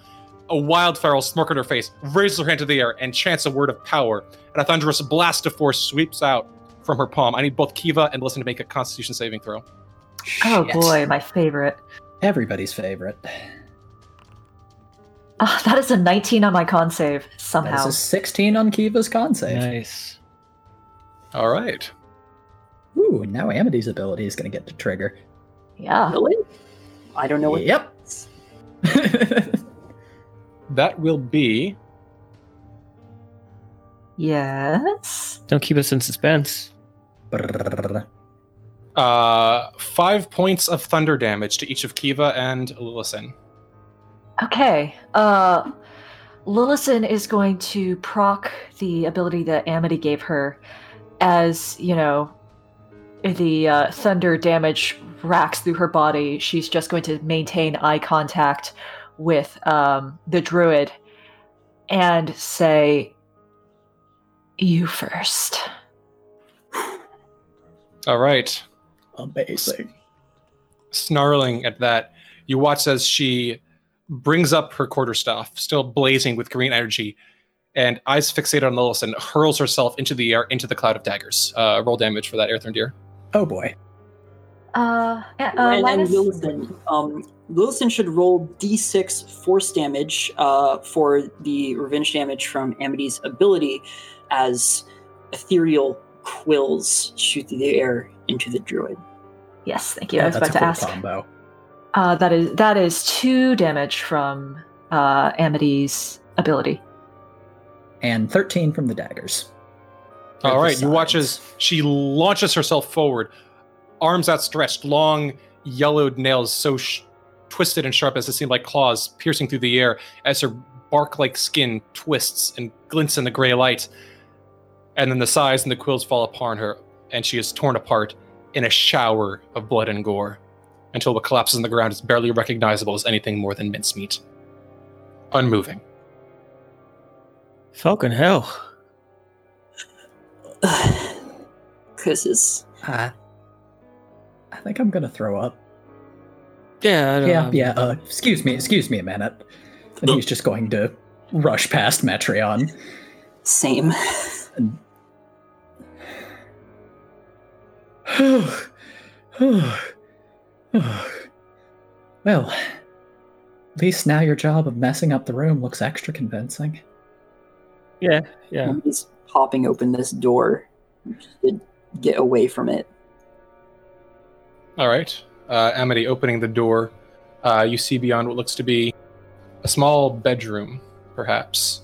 Speaker 2: A wild feral smirk on her face, raises her hand to the air, and chants a word of power. And a thunderous blast of force sweeps out from from her palm. I need both Kiva and Lillison to make a Constitution saving throw.
Speaker 1: Oh
Speaker 4: Shit.
Speaker 1: boy, my favorite.
Speaker 4: Everybody's favorite.
Speaker 1: Ah, that is a 19 on my con save somehow.
Speaker 4: is a 16 on Kiva's con save.
Speaker 3: Nice.
Speaker 2: All right.
Speaker 4: Ooh, now Amity's ability is going to get to trigger.
Speaker 1: Yeah.
Speaker 5: Really? I don't know what.
Speaker 4: Yep.
Speaker 2: That will be
Speaker 1: Yes.
Speaker 3: Don't keep us in suspense.
Speaker 2: Uh, five points of thunder damage to each of Kiva and Lillison.
Speaker 1: Okay. Uh Lillison is going to proc the ability that Amity gave her as, you know, the uh, thunder damage racks through her body. She's just going to maintain eye contact with um, the druid and say, You first.
Speaker 2: All right.
Speaker 4: Amazing.
Speaker 2: Snarling at that, you watch as she brings up her quarterstaff, still blazing with green energy, and eyes fixated on Lilith and hurls herself into the air, into the cloud of daggers. Uh, roll damage for that, Erthrendir.
Speaker 4: Oh boy.
Speaker 1: Uh, uh,
Speaker 5: and and
Speaker 1: minus-
Speaker 5: Lillison, um, Lillison should roll d6 force damage uh, for the revenge damage from Amity's ability as ethereal quills shoot through the air into the druid.
Speaker 1: Yes, thank you. I was about to ask.
Speaker 4: combo.
Speaker 1: Uh, that is that is two damage from uh, Amity's ability.
Speaker 4: And 13 from the daggers.
Speaker 2: All right,
Speaker 4: At the
Speaker 2: you watch as she launches herself forward, arms outstretched, long yellowed nails so sh- twisted and sharp as to seem like claws piercing through the air as her bark-like skin twists and glints in the gray light. And then the sighs and the quills fall upon her, and she is torn apart in a shower of blood and gore, until what collapses on the ground is barely recognizable as anything more than mincemeat. Unmoving.
Speaker 3: Fucking hell.
Speaker 5: Kisses.
Speaker 4: I, I think I'm going to throw up.
Speaker 3: Yeah, I don't
Speaker 4: Yeah,
Speaker 3: know.
Speaker 4: yeah. Uh, excuse me, excuse me a minute. And he's just going to rush past Metreon.
Speaker 5: Same.
Speaker 4: well, at least now your job of messing up the room looks extra convincing.
Speaker 3: Yeah, yeah.
Speaker 5: He's popping open this door just to get away from it.
Speaker 2: All right. Uh, Amity opening the door. Uh, you see beyond what looks to be a small bedroom, perhaps.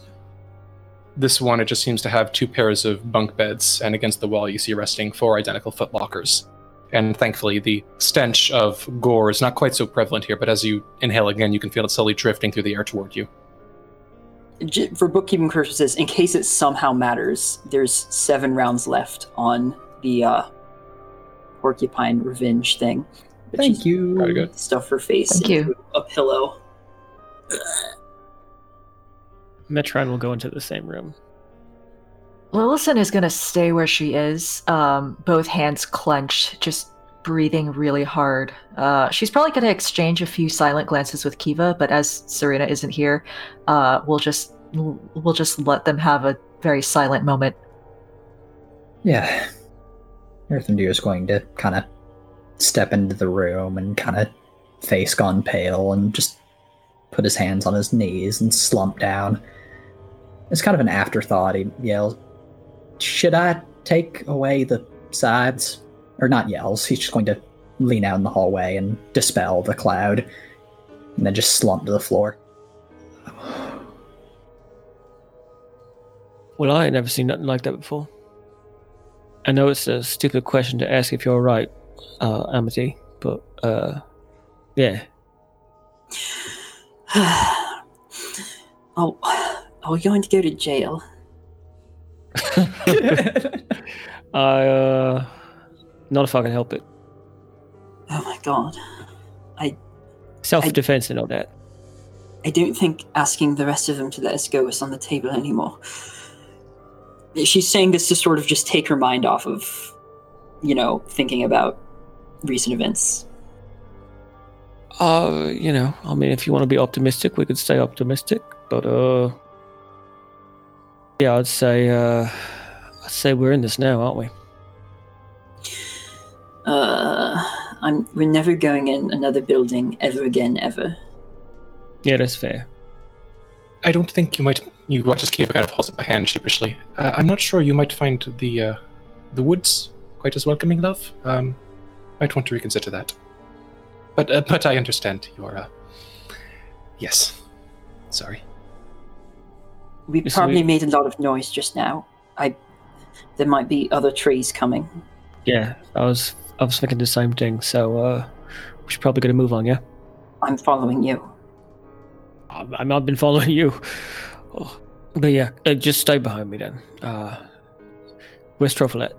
Speaker 2: This one, it just seems to have two pairs of bunk beds, and against the wall, you see resting four identical footlockers. And thankfully, the stench of gore is not quite so prevalent here, but as you inhale again, you can feel it slowly drifting through the air toward you.
Speaker 5: For bookkeeping purposes, in case it somehow matters, there's seven rounds left on the uh, porcupine revenge thing. which
Speaker 4: Thank
Speaker 5: is
Speaker 4: you.
Speaker 2: Very good.
Speaker 5: Stuff her face
Speaker 1: Thank you.
Speaker 5: a pillow.
Speaker 3: Metreon will go into the same room.
Speaker 1: Lillison is going to stay where she is, um, both hands clenched, just breathing really hard. Uh, she's probably going to exchange a few silent glances with Kiva, but as Serena isn't here, uh, we'll just we'll just let them have a very silent moment.
Speaker 4: Yeah. Erthrendir is going to kind of step into the room and kind of face gone pale and just put his hands on his knees and slump down. It's kind of an afterthought. He yells, Should I take away the sides? Or not yells, he's just going to lean out in the hallway and dispel the cloud and then just slump to the floor.
Speaker 3: Well, I ain't never seen nothing like that before. I know it's a stupid question to ask if you're alright, uh, Amity, but, uh, yeah.
Speaker 5: oh, are we going to go to jail?
Speaker 3: I, uh, not if I can help it.
Speaker 5: Oh my god. I.
Speaker 3: Self defense and all that.
Speaker 5: I don't think asking the rest of them to let us go is on the table anymore. She's saying this to sort of just take her mind off of, you know, thinking about recent events.
Speaker 3: Uh, you know, I mean, if you want to be optimistic, we could stay optimistic, but, uh, yeah, I'd say, uh, I'd say we're in this now, aren't we?
Speaker 5: Uh, I'm. We're never going in another building ever again, ever.
Speaker 3: Yeah, that's fair.
Speaker 2: I don't think you might. You just Kiva kind of holds up a hand sheepishly. Uh, I'm not sure you might find the uh, the woods quite as welcoming, love. Um, might want to reconsider that. But uh, but I understand your. Uh, yes, sorry.
Speaker 5: We
Speaker 3: Yes,
Speaker 5: probably
Speaker 3: we-
Speaker 5: made a lot of noise just now. I. There might be other trees coming.
Speaker 3: Yeah, I was I was thinking the same thing. So uh, we should probably get a move on. Yeah,
Speaker 5: I'm following you.
Speaker 3: I've, I've been following you. Oh, But yeah, uh, just stay behind me then. Uh, where's Trofilet?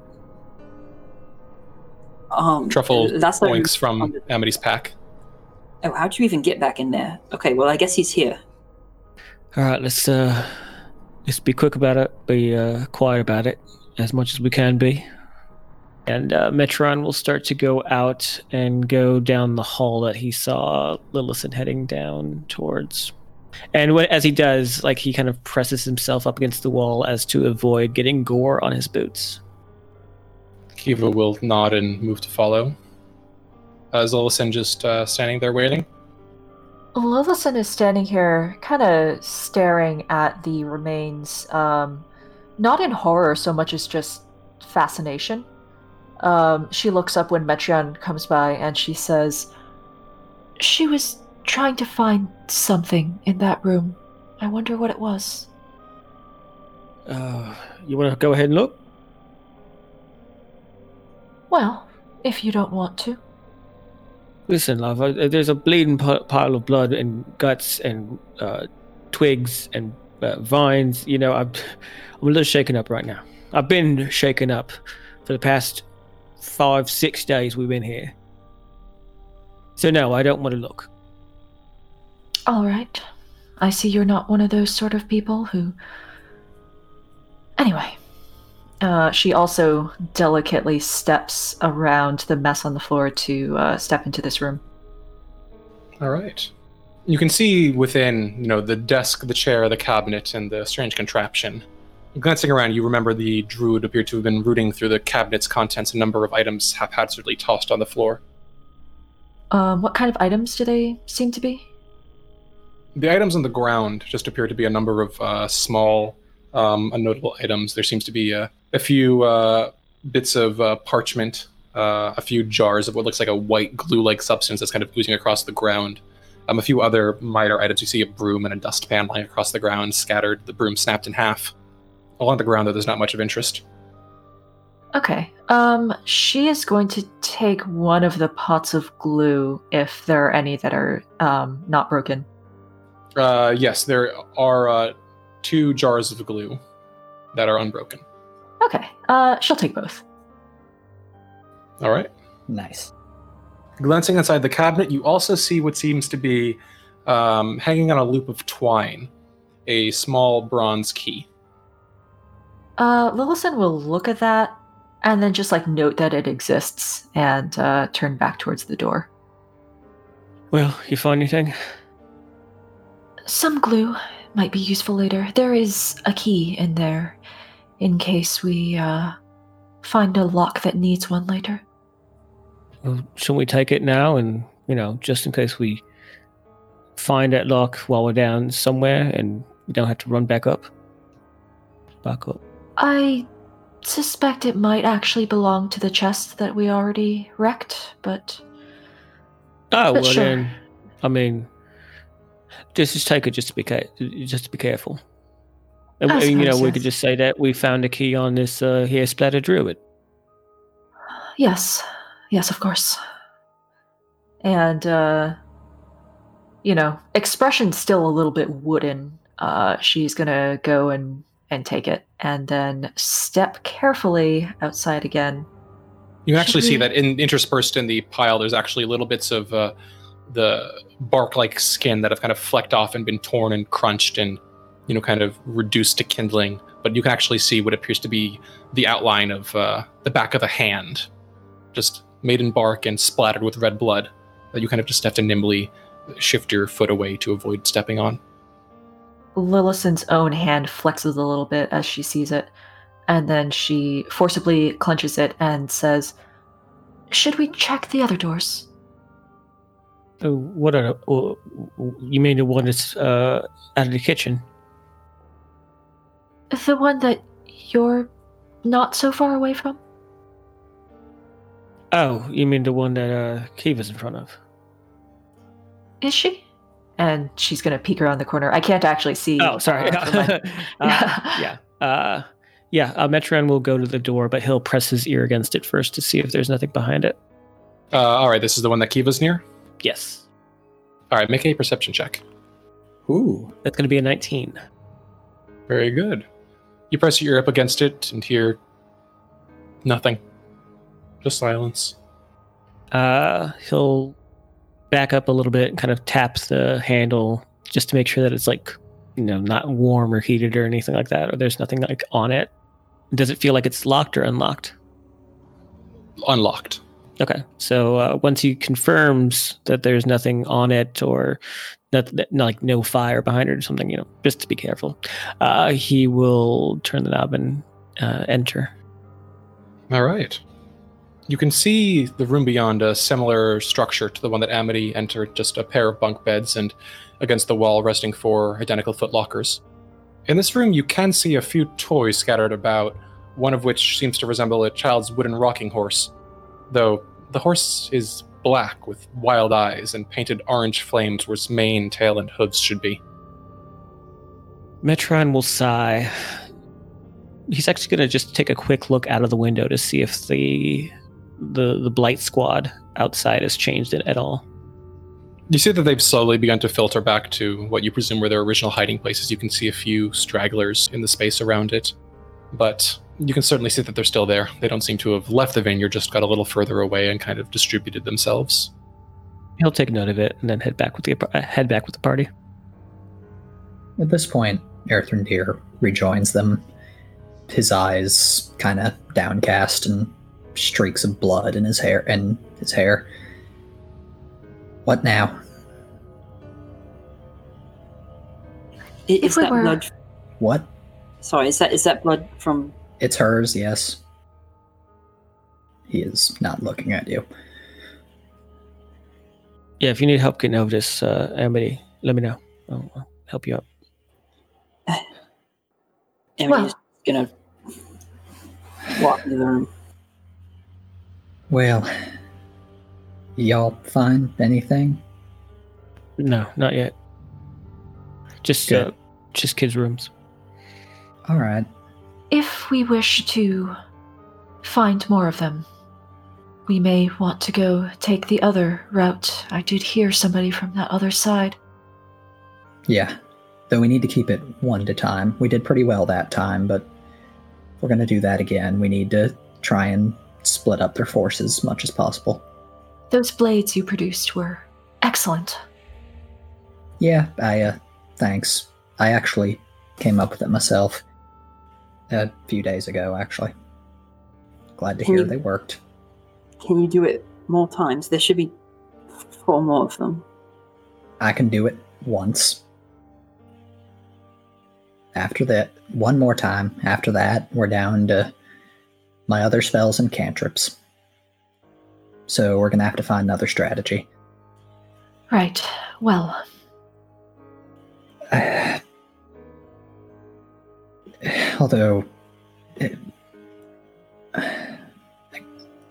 Speaker 5: Um,
Speaker 2: Truffle
Speaker 5: Last time.
Speaker 2: points from Amity's pack.
Speaker 5: Oh, how'd you even get back in there? Okay, well, I guess he's here.
Speaker 3: All right, let's uh, let's be quick about it. Be uh, quiet about it as much as we can be. And uh, Metreon will start to go out and go down the hall that he saw Lillison heading down towards. And when, as he does, like he kind of presses himself up against the wall as to avoid getting gore on his boots.
Speaker 2: Kiva will nod and move to follow. Uh, is Lillison just uh, standing there waiting?
Speaker 1: Lillison is standing here, kind of staring at the remains, um, not in horror so much as just fascination. Um, she looks up when Metreon comes by and she says, She was trying to find something in that room. I wonder what it was.
Speaker 3: Uh, you want to go ahead and look?
Speaker 1: Well, if you don't want to.
Speaker 3: Listen, love. There's a bleeding pi- pile of blood and guts and uh, twigs and uh, vines. You know, I'm, I'm a little shaken up right now. I've been shaken up for the past five, six days we've been here. So no, I don't want to look.
Speaker 1: All right. I see you're not one of those sort of people who. Anyway. Uh, she also delicately steps around the mess on the floor to uh, step into this room.
Speaker 2: All right. You can see within, you know, the desk, the chair, the cabinet, and the strange contraption. Glancing around, you remember the druid appeared to have been rooting through the cabinet's contents, a number of items haphazardly tossed on the floor.
Speaker 1: Um, what kind of items do they seem to be?
Speaker 2: The items on the ground just appear to be a number of uh, small, um, unnotable items. There seems to be uh, a few uh, bits of uh, parchment, uh, a few jars of what looks like a white glue-like substance that's kind of oozing across the ground. Um, a few other minor items. You see a broom and a dustpan lying across the ground, scattered. The broom snapped in half. Along the ground, though, there's not much of interest.
Speaker 1: Okay. Um, she is going to take one of the pots of glue if there are any that are um, not broken.
Speaker 2: Uh, yes, there are uh, two jars of glue that are unbroken.
Speaker 1: Okay. Uh, she'll take both.
Speaker 2: All right.
Speaker 4: Nice.
Speaker 2: Glancing inside the cabinet, you also see what seems to be um, hanging on a loop of twine, a small bronze key.
Speaker 1: Uh, Lillison will look at that and then just like note that it exists and uh, turn back towards the door.
Speaker 3: Well, you find anything?
Speaker 1: Some glue might be useful later. There is a key in there in case we uh, find a lock that needs one later.
Speaker 3: Well, shouldn't we take it now and, you know, just in case we find that lock while we're down somewhere and we don't have to run back up? Back up.
Speaker 1: I suspect it might actually belong to the chest that we already wrecked, but
Speaker 3: Oh,
Speaker 1: But
Speaker 3: well
Speaker 1: sure.
Speaker 3: then, I mean, just just take it just to be ca- just to be careful. And,
Speaker 1: I
Speaker 3: we- you know,
Speaker 1: suppose,
Speaker 3: we could just say that we found a key on this uh, here splatter druid.
Speaker 1: yes, yes, of course. And, uh, you know, expression still a little bit wooden. Uh, she's gonna go and, and take it and then step carefully outside again.
Speaker 2: You can
Speaker 1: Should
Speaker 2: actually see that in, interspersed in the pile, there's actually little bits of uh, the bark-like skin that have kind of flecked off and been torn and crunched and, you know, kind of reduced to kindling. But you can actually see what appears to be the outline of uh, the back of a hand, just made in bark and splattered with red blood. That you kind of just have to nimbly shift your foot away to avoid stepping on.
Speaker 1: Lillison's own hand flexes a little bit as she sees it, and then she forcibly clenches it and says, should we check the other doors?
Speaker 3: Oh, what are oh, you mean the one that's uh, out of the kitchen?
Speaker 1: The one that you're not so far away from?
Speaker 3: Oh, you mean the one that uh, Kiva's in front of?
Speaker 1: Is she? And she's gonna peek around the corner. I can't actually see.
Speaker 3: Oh, sorry.
Speaker 1: uh, my-
Speaker 3: uh, yeah. Uh, yeah. Uh, Metreon will go to the door, but he'll press his ear against it first to see if there's nothing behind it.
Speaker 2: Uh, all right, this is the one that Kiva's near.
Speaker 3: Yes.
Speaker 2: All right, make a perception check.
Speaker 4: Ooh.
Speaker 3: That's going to be a 19.
Speaker 2: Very good. You press your ear up against it and hear nothing. Just silence.
Speaker 3: Uh, he'll back up a little bit and kind of tap the handle just to make sure that it's like, you know, not warm or heated or anything like that, or there's nothing like on it. Does it feel like it's locked or unlocked?
Speaker 2: Unlocked.
Speaker 3: Okay. So uh, once he confirms that there's nothing on it or that, that like no fire behind it or something, you know, just to be careful, uh, he will turn the knob and uh, enter.
Speaker 2: All right. You can see the room beyond a similar structure to the one that Amity entered, just a pair of bunk beds and against the wall resting four identical footlockers. In this room, you can see a few toys scattered about, one of which seems to resemble a child's wooden rocking horse, though the horse is black with wild eyes and painted orange flames where its mane, tail, and hooves should be.
Speaker 3: Metreon will sigh. He's actually going to just take a quick look out of the window to see if the the the blight squad outside has changed it at all.
Speaker 2: You see that they've slowly begun to filter back to what you presume were their original hiding places. You can see a few stragglers in the space around it, but you can certainly see that they're still there. They don't seem to have left the vineyard, just got a little further away and kind of distributed themselves.
Speaker 3: He'll take note of it and then head back with the uh, head back with the party.
Speaker 4: At this point, Erthrendir rejoins them, his eyes kind of downcast and streaks of blood in his hair and his hair. What now?
Speaker 5: I-
Speaker 1: If
Speaker 5: Is
Speaker 1: we
Speaker 5: that
Speaker 1: were-
Speaker 5: blood?
Speaker 4: What?
Speaker 5: Sorry, is that is that blood from?
Speaker 4: It's hers, yes. He is not looking at you.
Speaker 3: Yeah, if you need help getting over this, uh, Amity, let me know. I'll, I'll help you out.
Speaker 5: Emily's gonna walk into the room.
Speaker 4: Well, y'all find anything?
Speaker 3: No, not yet. Just
Speaker 4: Good.
Speaker 3: uh, just kids' rooms.
Speaker 4: All right.
Speaker 1: If we wish to find more of them, we may want to go take the other route. I did hear somebody from that other side.
Speaker 4: Yeah. Though we need to keep it one at a time. We did pretty well that time, but if we're going to do that again, we need to try and split up their forces as much as possible.
Speaker 1: Those blades you produced were excellent.
Speaker 4: Yeah, I, uh, thanks. I actually came up with it myself a few days ago, actually. Glad to hear
Speaker 5: Hmm.
Speaker 4: they worked.
Speaker 5: Can you do it more times? There should be four more of them.
Speaker 4: I can do it once. After that, one more time. After that, we're down to my other spells and cantrips. So we're gonna have to find another strategy.
Speaker 1: Right. Well,
Speaker 4: Although, it, I,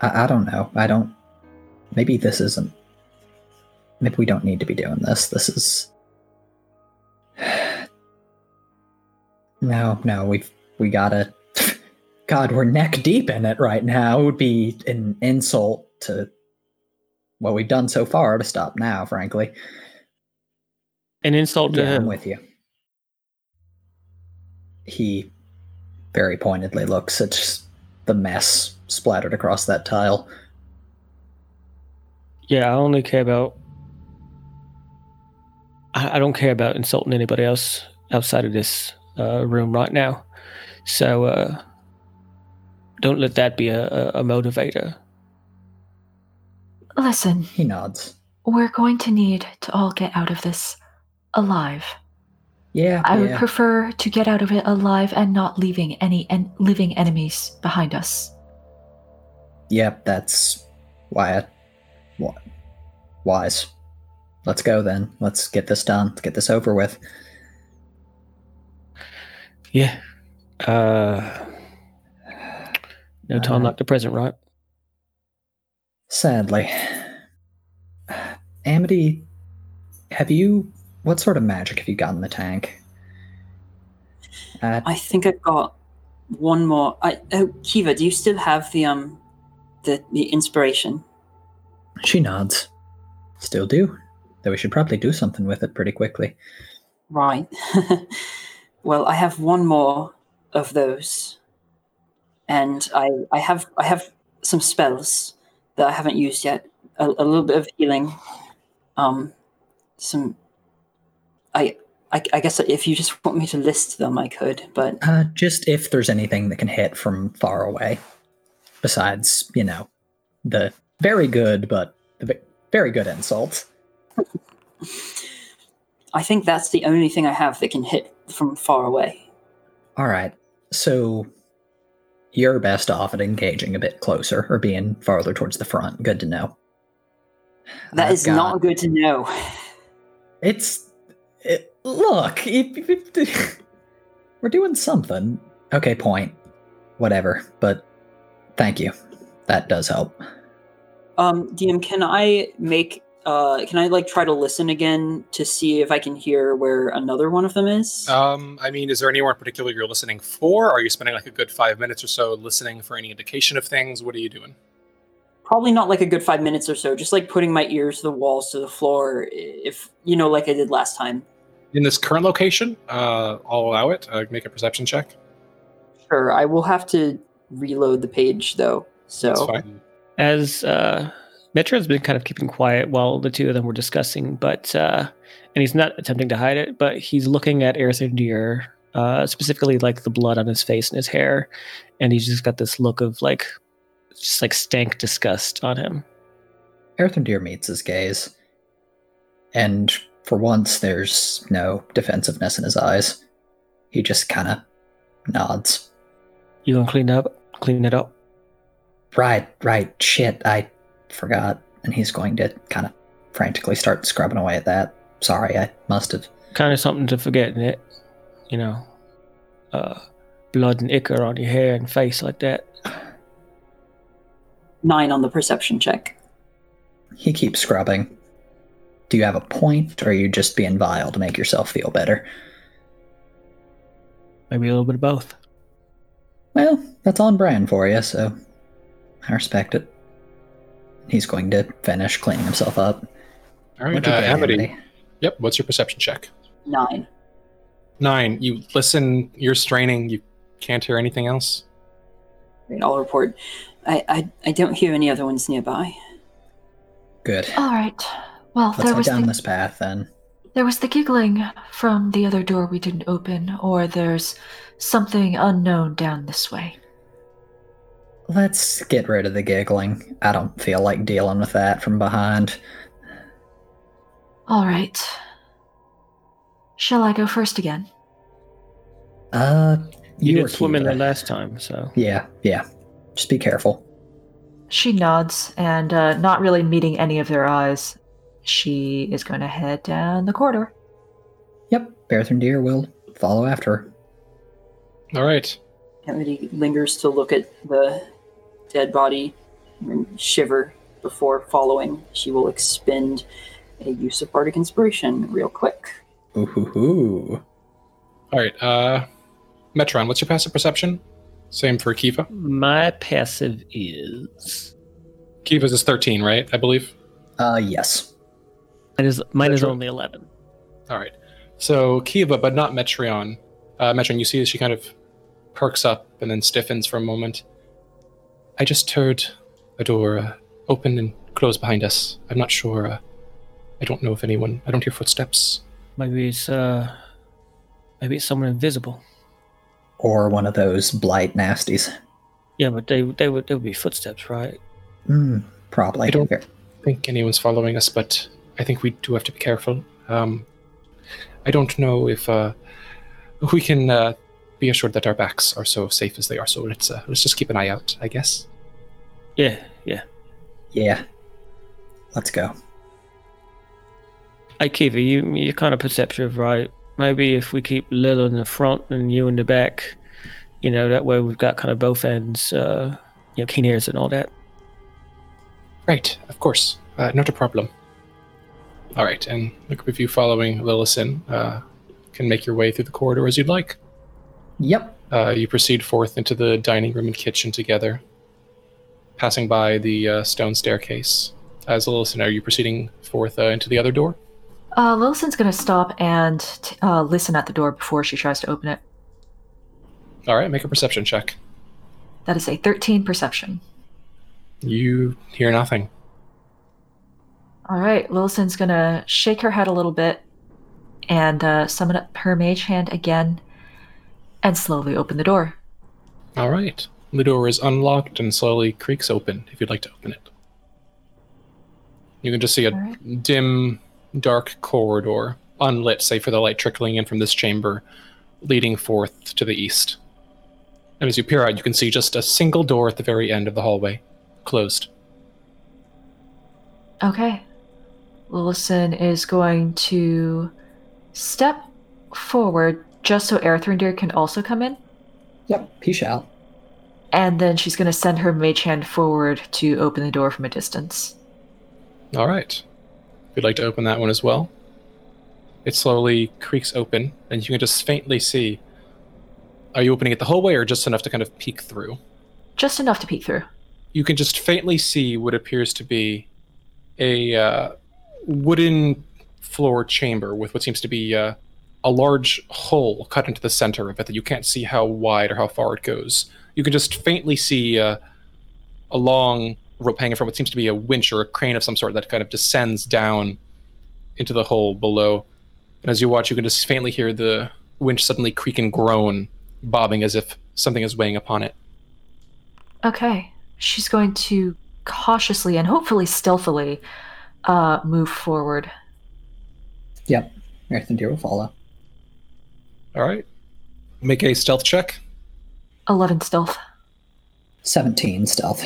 Speaker 4: I don't know. I don't. Maybe this isn't. Maybe we don't need to be doing this. This is. No, no, we've we gotta. God, we're neck deep in it right now. It would be an insult to what we've done so far to stop now. Frankly,
Speaker 3: An insult to
Speaker 4: yeah, I'm
Speaker 3: him.
Speaker 4: with you. He very pointedly looks at the mess splattered across that tile.
Speaker 3: Yeah, I only care about. I, I don't care about insulting anybody else outside of this uh, room right now. So uh, don't let that be a, a, a motivator.
Speaker 1: listen,
Speaker 4: He nods.
Speaker 1: we're going to need to all get out of this alive.
Speaker 4: Yeah,
Speaker 1: I would
Speaker 4: yeah.
Speaker 1: prefer to get out of it alive and not leaving any en- living enemies behind us.
Speaker 4: yep, that's Wyatt. What? Wise. Let's go then. Let's get this done. Let's get this over with.
Speaker 3: Yeah. Uh, no time
Speaker 4: Uh,
Speaker 3: like the present, right?
Speaker 4: Sadly. Amity, have you. What sort of magic have you got in the tank? Uh,
Speaker 5: I think I've got one more. I, oh, Kiva, do you still have the um, the the inspiration?
Speaker 4: she nods. Still do. Though we should probably do something with it pretty quickly.
Speaker 5: Right. well, I have one more of those, and I I have I have some spells that I haven't used yet. A, a little bit of healing. Um, some. I, I I guess if you just want me to list them, I could, but
Speaker 4: Uh, just if there's anything that can hit from far away. Besides, you know, the very good, but the very good insults.
Speaker 5: I think that's the only thing I have that can hit from far away.
Speaker 4: All right. So you're best off at engaging a bit closer or being farther towards the front. Good to know.
Speaker 5: That
Speaker 4: I've
Speaker 5: is not good to know.
Speaker 4: It's it, look. if- if- we're doing something. Okay, point. Whatever. But thank you. That does help.
Speaker 5: Um, DM, can I make uh can I like try to listen again to see if I can hear where another one of them is?
Speaker 2: Um, I mean, is there anywhere in particular you're listening for? Are you spending like a good five minutes or so listening for any indication of things? What are you doing?
Speaker 5: Probably not like a good five minutes or so, just like putting my ears to the walls to the floor if you know, like I did last time.
Speaker 2: In this current location, uh, I'll allow it. Uh, make a perception check.
Speaker 5: Sure, I will have to reload the page though. So
Speaker 2: That's fine.
Speaker 3: As uh, Metreon's been kind of keeping quiet while the two of them were discussing, but uh, and he's not attempting to hide it, but he's looking at Erthrendir, uh, specifically like the blood on his face and his hair, and he's just got this look of like, just like stank disgust on him.
Speaker 4: Erthrendir meets his gaze. And for once, there's no defensiveness in his eyes. He just kind of nods.
Speaker 3: You gonna clean it up, clean it up?
Speaker 4: Right, right, shit, I forgot. And he's going to kind of frantically start scrubbing away at that. Sorry, I must have.
Speaker 3: Kind of something to forget in it, you know. Uh, blood and ichor on your hair and face like that.
Speaker 5: nine on the perception check.
Speaker 4: He keeps scrubbing. Do you have a point, or are you just being vile to make yourself feel better?
Speaker 3: Maybe a little bit of both.
Speaker 4: Well, that's on brand for you, so I respect it. He's going to finish cleaning himself up.
Speaker 2: All right,
Speaker 4: What'd you
Speaker 2: uh, Amity.
Speaker 4: Amity?
Speaker 2: Yep. What's your perception check?
Speaker 5: Nine.
Speaker 2: Nine. You listen. You're straining. You can't hear anything else.
Speaker 5: Great, I'll report. I, I I don't hear any other ones nearby.
Speaker 4: Good.
Speaker 1: All right. Well,
Speaker 4: Let's
Speaker 1: there
Speaker 4: head
Speaker 1: was
Speaker 4: down
Speaker 1: the,
Speaker 4: this path then.
Speaker 1: there was the giggling from the other door we didn't open, or there's something unknown down this way.
Speaker 4: Let's get rid of the giggling. I don't feel like dealing with that from behind.
Speaker 1: All right. Shall I go first again?
Speaker 4: Uh,
Speaker 3: You,
Speaker 4: you,
Speaker 3: did
Speaker 4: or
Speaker 3: swim in
Speaker 4: Kiva.
Speaker 3: there last time, so
Speaker 4: Yeah, yeah. Just be careful.
Speaker 1: She nods, and uh, not really meeting any of their eyes, she is going to head down the corridor.
Speaker 4: Yep, Erthrendir will follow after her.
Speaker 2: All right.
Speaker 5: Amity lingers to look at the dead body and shiver before following. She will expend a use of bardic inspiration real quick.
Speaker 4: Ooh hoo hoo.
Speaker 2: All right. Uh, Metreon, what's your passive perception? Same for Kiva.
Speaker 3: my passive is
Speaker 2: Kiva's is 13, right? I believe.
Speaker 4: Uh, yes.
Speaker 3: Mine is mine is only eleven.
Speaker 2: All right. So Kiva, but not Metreon. Uh, Metreon, you see she kind of perks up and then stiffens for a moment. I just heard a door uh, open and close behind us. I'm not sure. Uh, I don't know if anyone. I don't hear footsteps.
Speaker 3: Maybe it's uh maybe it's someone invisible.
Speaker 4: Or one of those blight nasties.
Speaker 3: Yeah, but they they would they would be footsteps, right?
Speaker 4: Hmm, probably.
Speaker 2: I don't-
Speaker 4: Ver-
Speaker 2: think anyone's following us, but I think we do have to be careful. Um, I don't know if uh, we can uh, be assured that our backs are so safe as they are. So let's uh, let's just keep an eye out, I guess.
Speaker 3: Yeah, yeah.
Speaker 4: Yeah. Let's go.
Speaker 3: Hey, Kiva, you you're kind of perceptive, right? Maybe if we keep Lil in the front and you in the back, you know, that way we've got kind of both ends, uh, you know, keen ears and all that.
Speaker 2: Right, of course. Uh, not a problem. All right, and the group of you following Lillison uh, can make your way through the corridor as you'd like.
Speaker 4: Yep.
Speaker 2: Uh, you proceed forth into the dining room and kitchen together, passing by the uh, stone staircase. As Lillison, are you proceeding forth uh, into the other door?
Speaker 1: Uh, Lillison's gonna stop and t- uh, listen at the door before she tries to open it.
Speaker 2: All right, make a perception check.
Speaker 1: That is a 13 perception.
Speaker 2: You hear nothing.
Speaker 1: All right, Lillison's gonna shake her head a little bit and uh, summon up her mage hand again and slowly open the door.
Speaker 2: All right. The door is unlocked and slowly creaks open if you'd like to open it. You can just see a
Speaker 1: right.
Speaker 2: dim, dark corridor, unlit save for the light trickling in from this chamber, leading forth to the east. And as you peer out, you can see just a single door at the very end of the hallway, closed.
Speaker 1: Okay. Lillison is going to step forward just so Erthrendir can also come in.
Speaker 4: Yep. He shall.
Speaker 1: And then she's going to send her mage hand forward to open the door from a distance.
Speaker 2: All right. If you'd like to open that one as well, it slowly creaks open, and you can just faintly see. Are you opening it the whole way, or just enough to kind of peek through?
Speaker 1: Just enough to peek through.
Speaker 2: you can just faintly see what appears to be a uh, wooden floor chamber with what seems to be uh, a large hole cut into the center of it that you can't see how wide or how far it goes. You can just faintly see uh, a long rope hanging from what seems to be a winch or a crane of some sort that kind of descends down into the hole below. And as you watch, you can just faintly hear the winch suddenly creak and groan, bobbing as if something is weighing upon it.
Speaker 1: Okay. She's going to cautiously and hopefully stealthily uh, move forward.
Speaker 4: Yep. Erthrendir will follow.
Speaker 2: All right. Make a stealth check.
Speaker 1: 11 stealth.
Speaker 4: 17 stealth.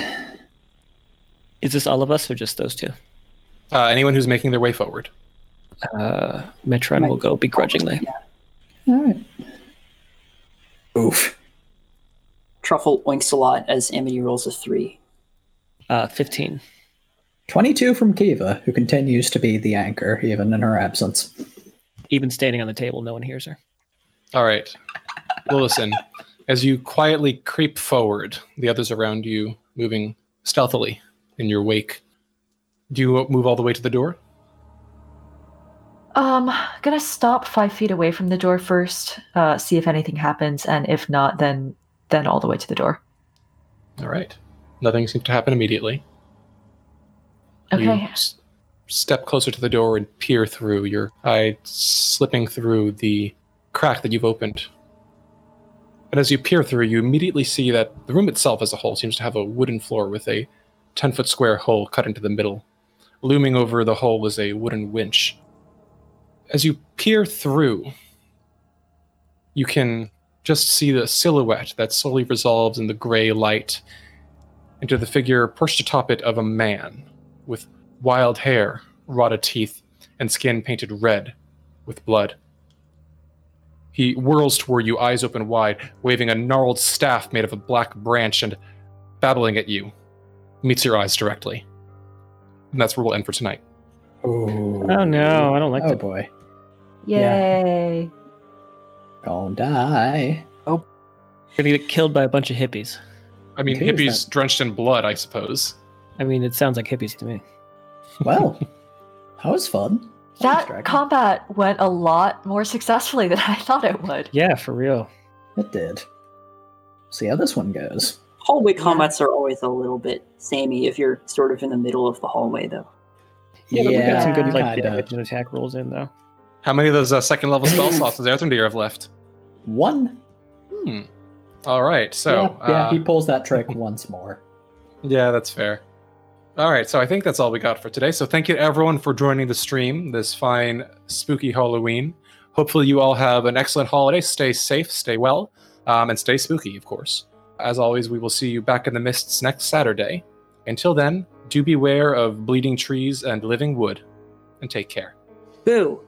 Speaker 3: Is this all of us or just those two?
Speaker 2: Uh, anyone who's making their way forward.
Speaker 3: Uh, Metreon will go begrudgingly.
Speaker 4: All right. Oof.
Speaker 5: Truffle oinks a lot as Amity rolls a three.
Speaker 3: Uh, 15.
Speaker 4: 22 from Kiva, who continues to be the anchor even in her absence.
Speaker 3: Even standing on the table, no one hears her.
Speaker 2: All right. Well, listen. As you quietly creep forward, the others around you moving stealthily in your wake. Do you move all the way to the door?
Speaker 1: Um, gonna stop five feet away from the door first, uh, see if anything happens, and if not, then then all the way to the door.
Speaker 2: All right. Nothing seems to happen immediately.
Speaker 1: Okay.
Speaker 2: You s- step closer to the door and peer through, your eye slipping through the crack that you've opened. And as you peer through, you immediately see that the room itself as a whole seems to have a wooden floor with a 10 foot square hole cut into the middle. Looming over the hole is a wooden winch. As you peer through, you can just see the silhouette that slowly resolves in the gray light into the figure perched atop it of a man with wild hair, rotted teeth, and skin painted red with blood. He whirls toward you, eyes open wide, waving a gnarled staff made of a black branch and babbling at you. Meets your eyes directly. And that's where we'll end for tonight.
Speaker 4: Oh,
Speaker 3: Oh no, I don't like
Speaker 4: oh
Speaker 3: that.
Speaker 4: boy.
Speaker 1: Yay!
Speaker 4: Don't die.
Speaker 3: Oh Gonna get killed by a bunch of hippies.
Speaker 2: I mean,
Speaker 4: Okay,
Speaker 2: hippies drenched in blood, I suppose.
Speaker 3: I mean, it sounds like hippies to me.
Speaker 4: Well, that was fun. Thanks,
Speaker 1: That
Speaker 4: Dragon.
Speaker 1: combat went a lot more successfully than I thought it would.
Speaker 3: Yeah, for real.
Speaker 4: It did. See how this one goes.
Speaker 5: Hallway combats are always a little bit samey if you're sort of in the middle of the hallway, though.
Speaker 3: Yeah, but we got some good like damage and attack rolls in though.
Speaker 2: How many of those uh, second level spell slots does Erthrendir have left?
Speaker 4: One.
Speaker 2: Hmm. All right, so.
Speaker 4: yeah, yeah
Speaker 2: uh,
Speaker 4: he pulls that trick once more.
Speaker 2: Yeah, that's fair. All right, so I think that's all we got for today. So thank you everyone for joining the stream this fine, spooky Halloween. Hopefully, you all have an excellent holiday. Stay safe, stay well, um, and stay spooky, of course. As always, we will see you back in the mists next Saturday. Until then, do beware of bleeding trees and living wood, and take care.
Speaker 5: Boo!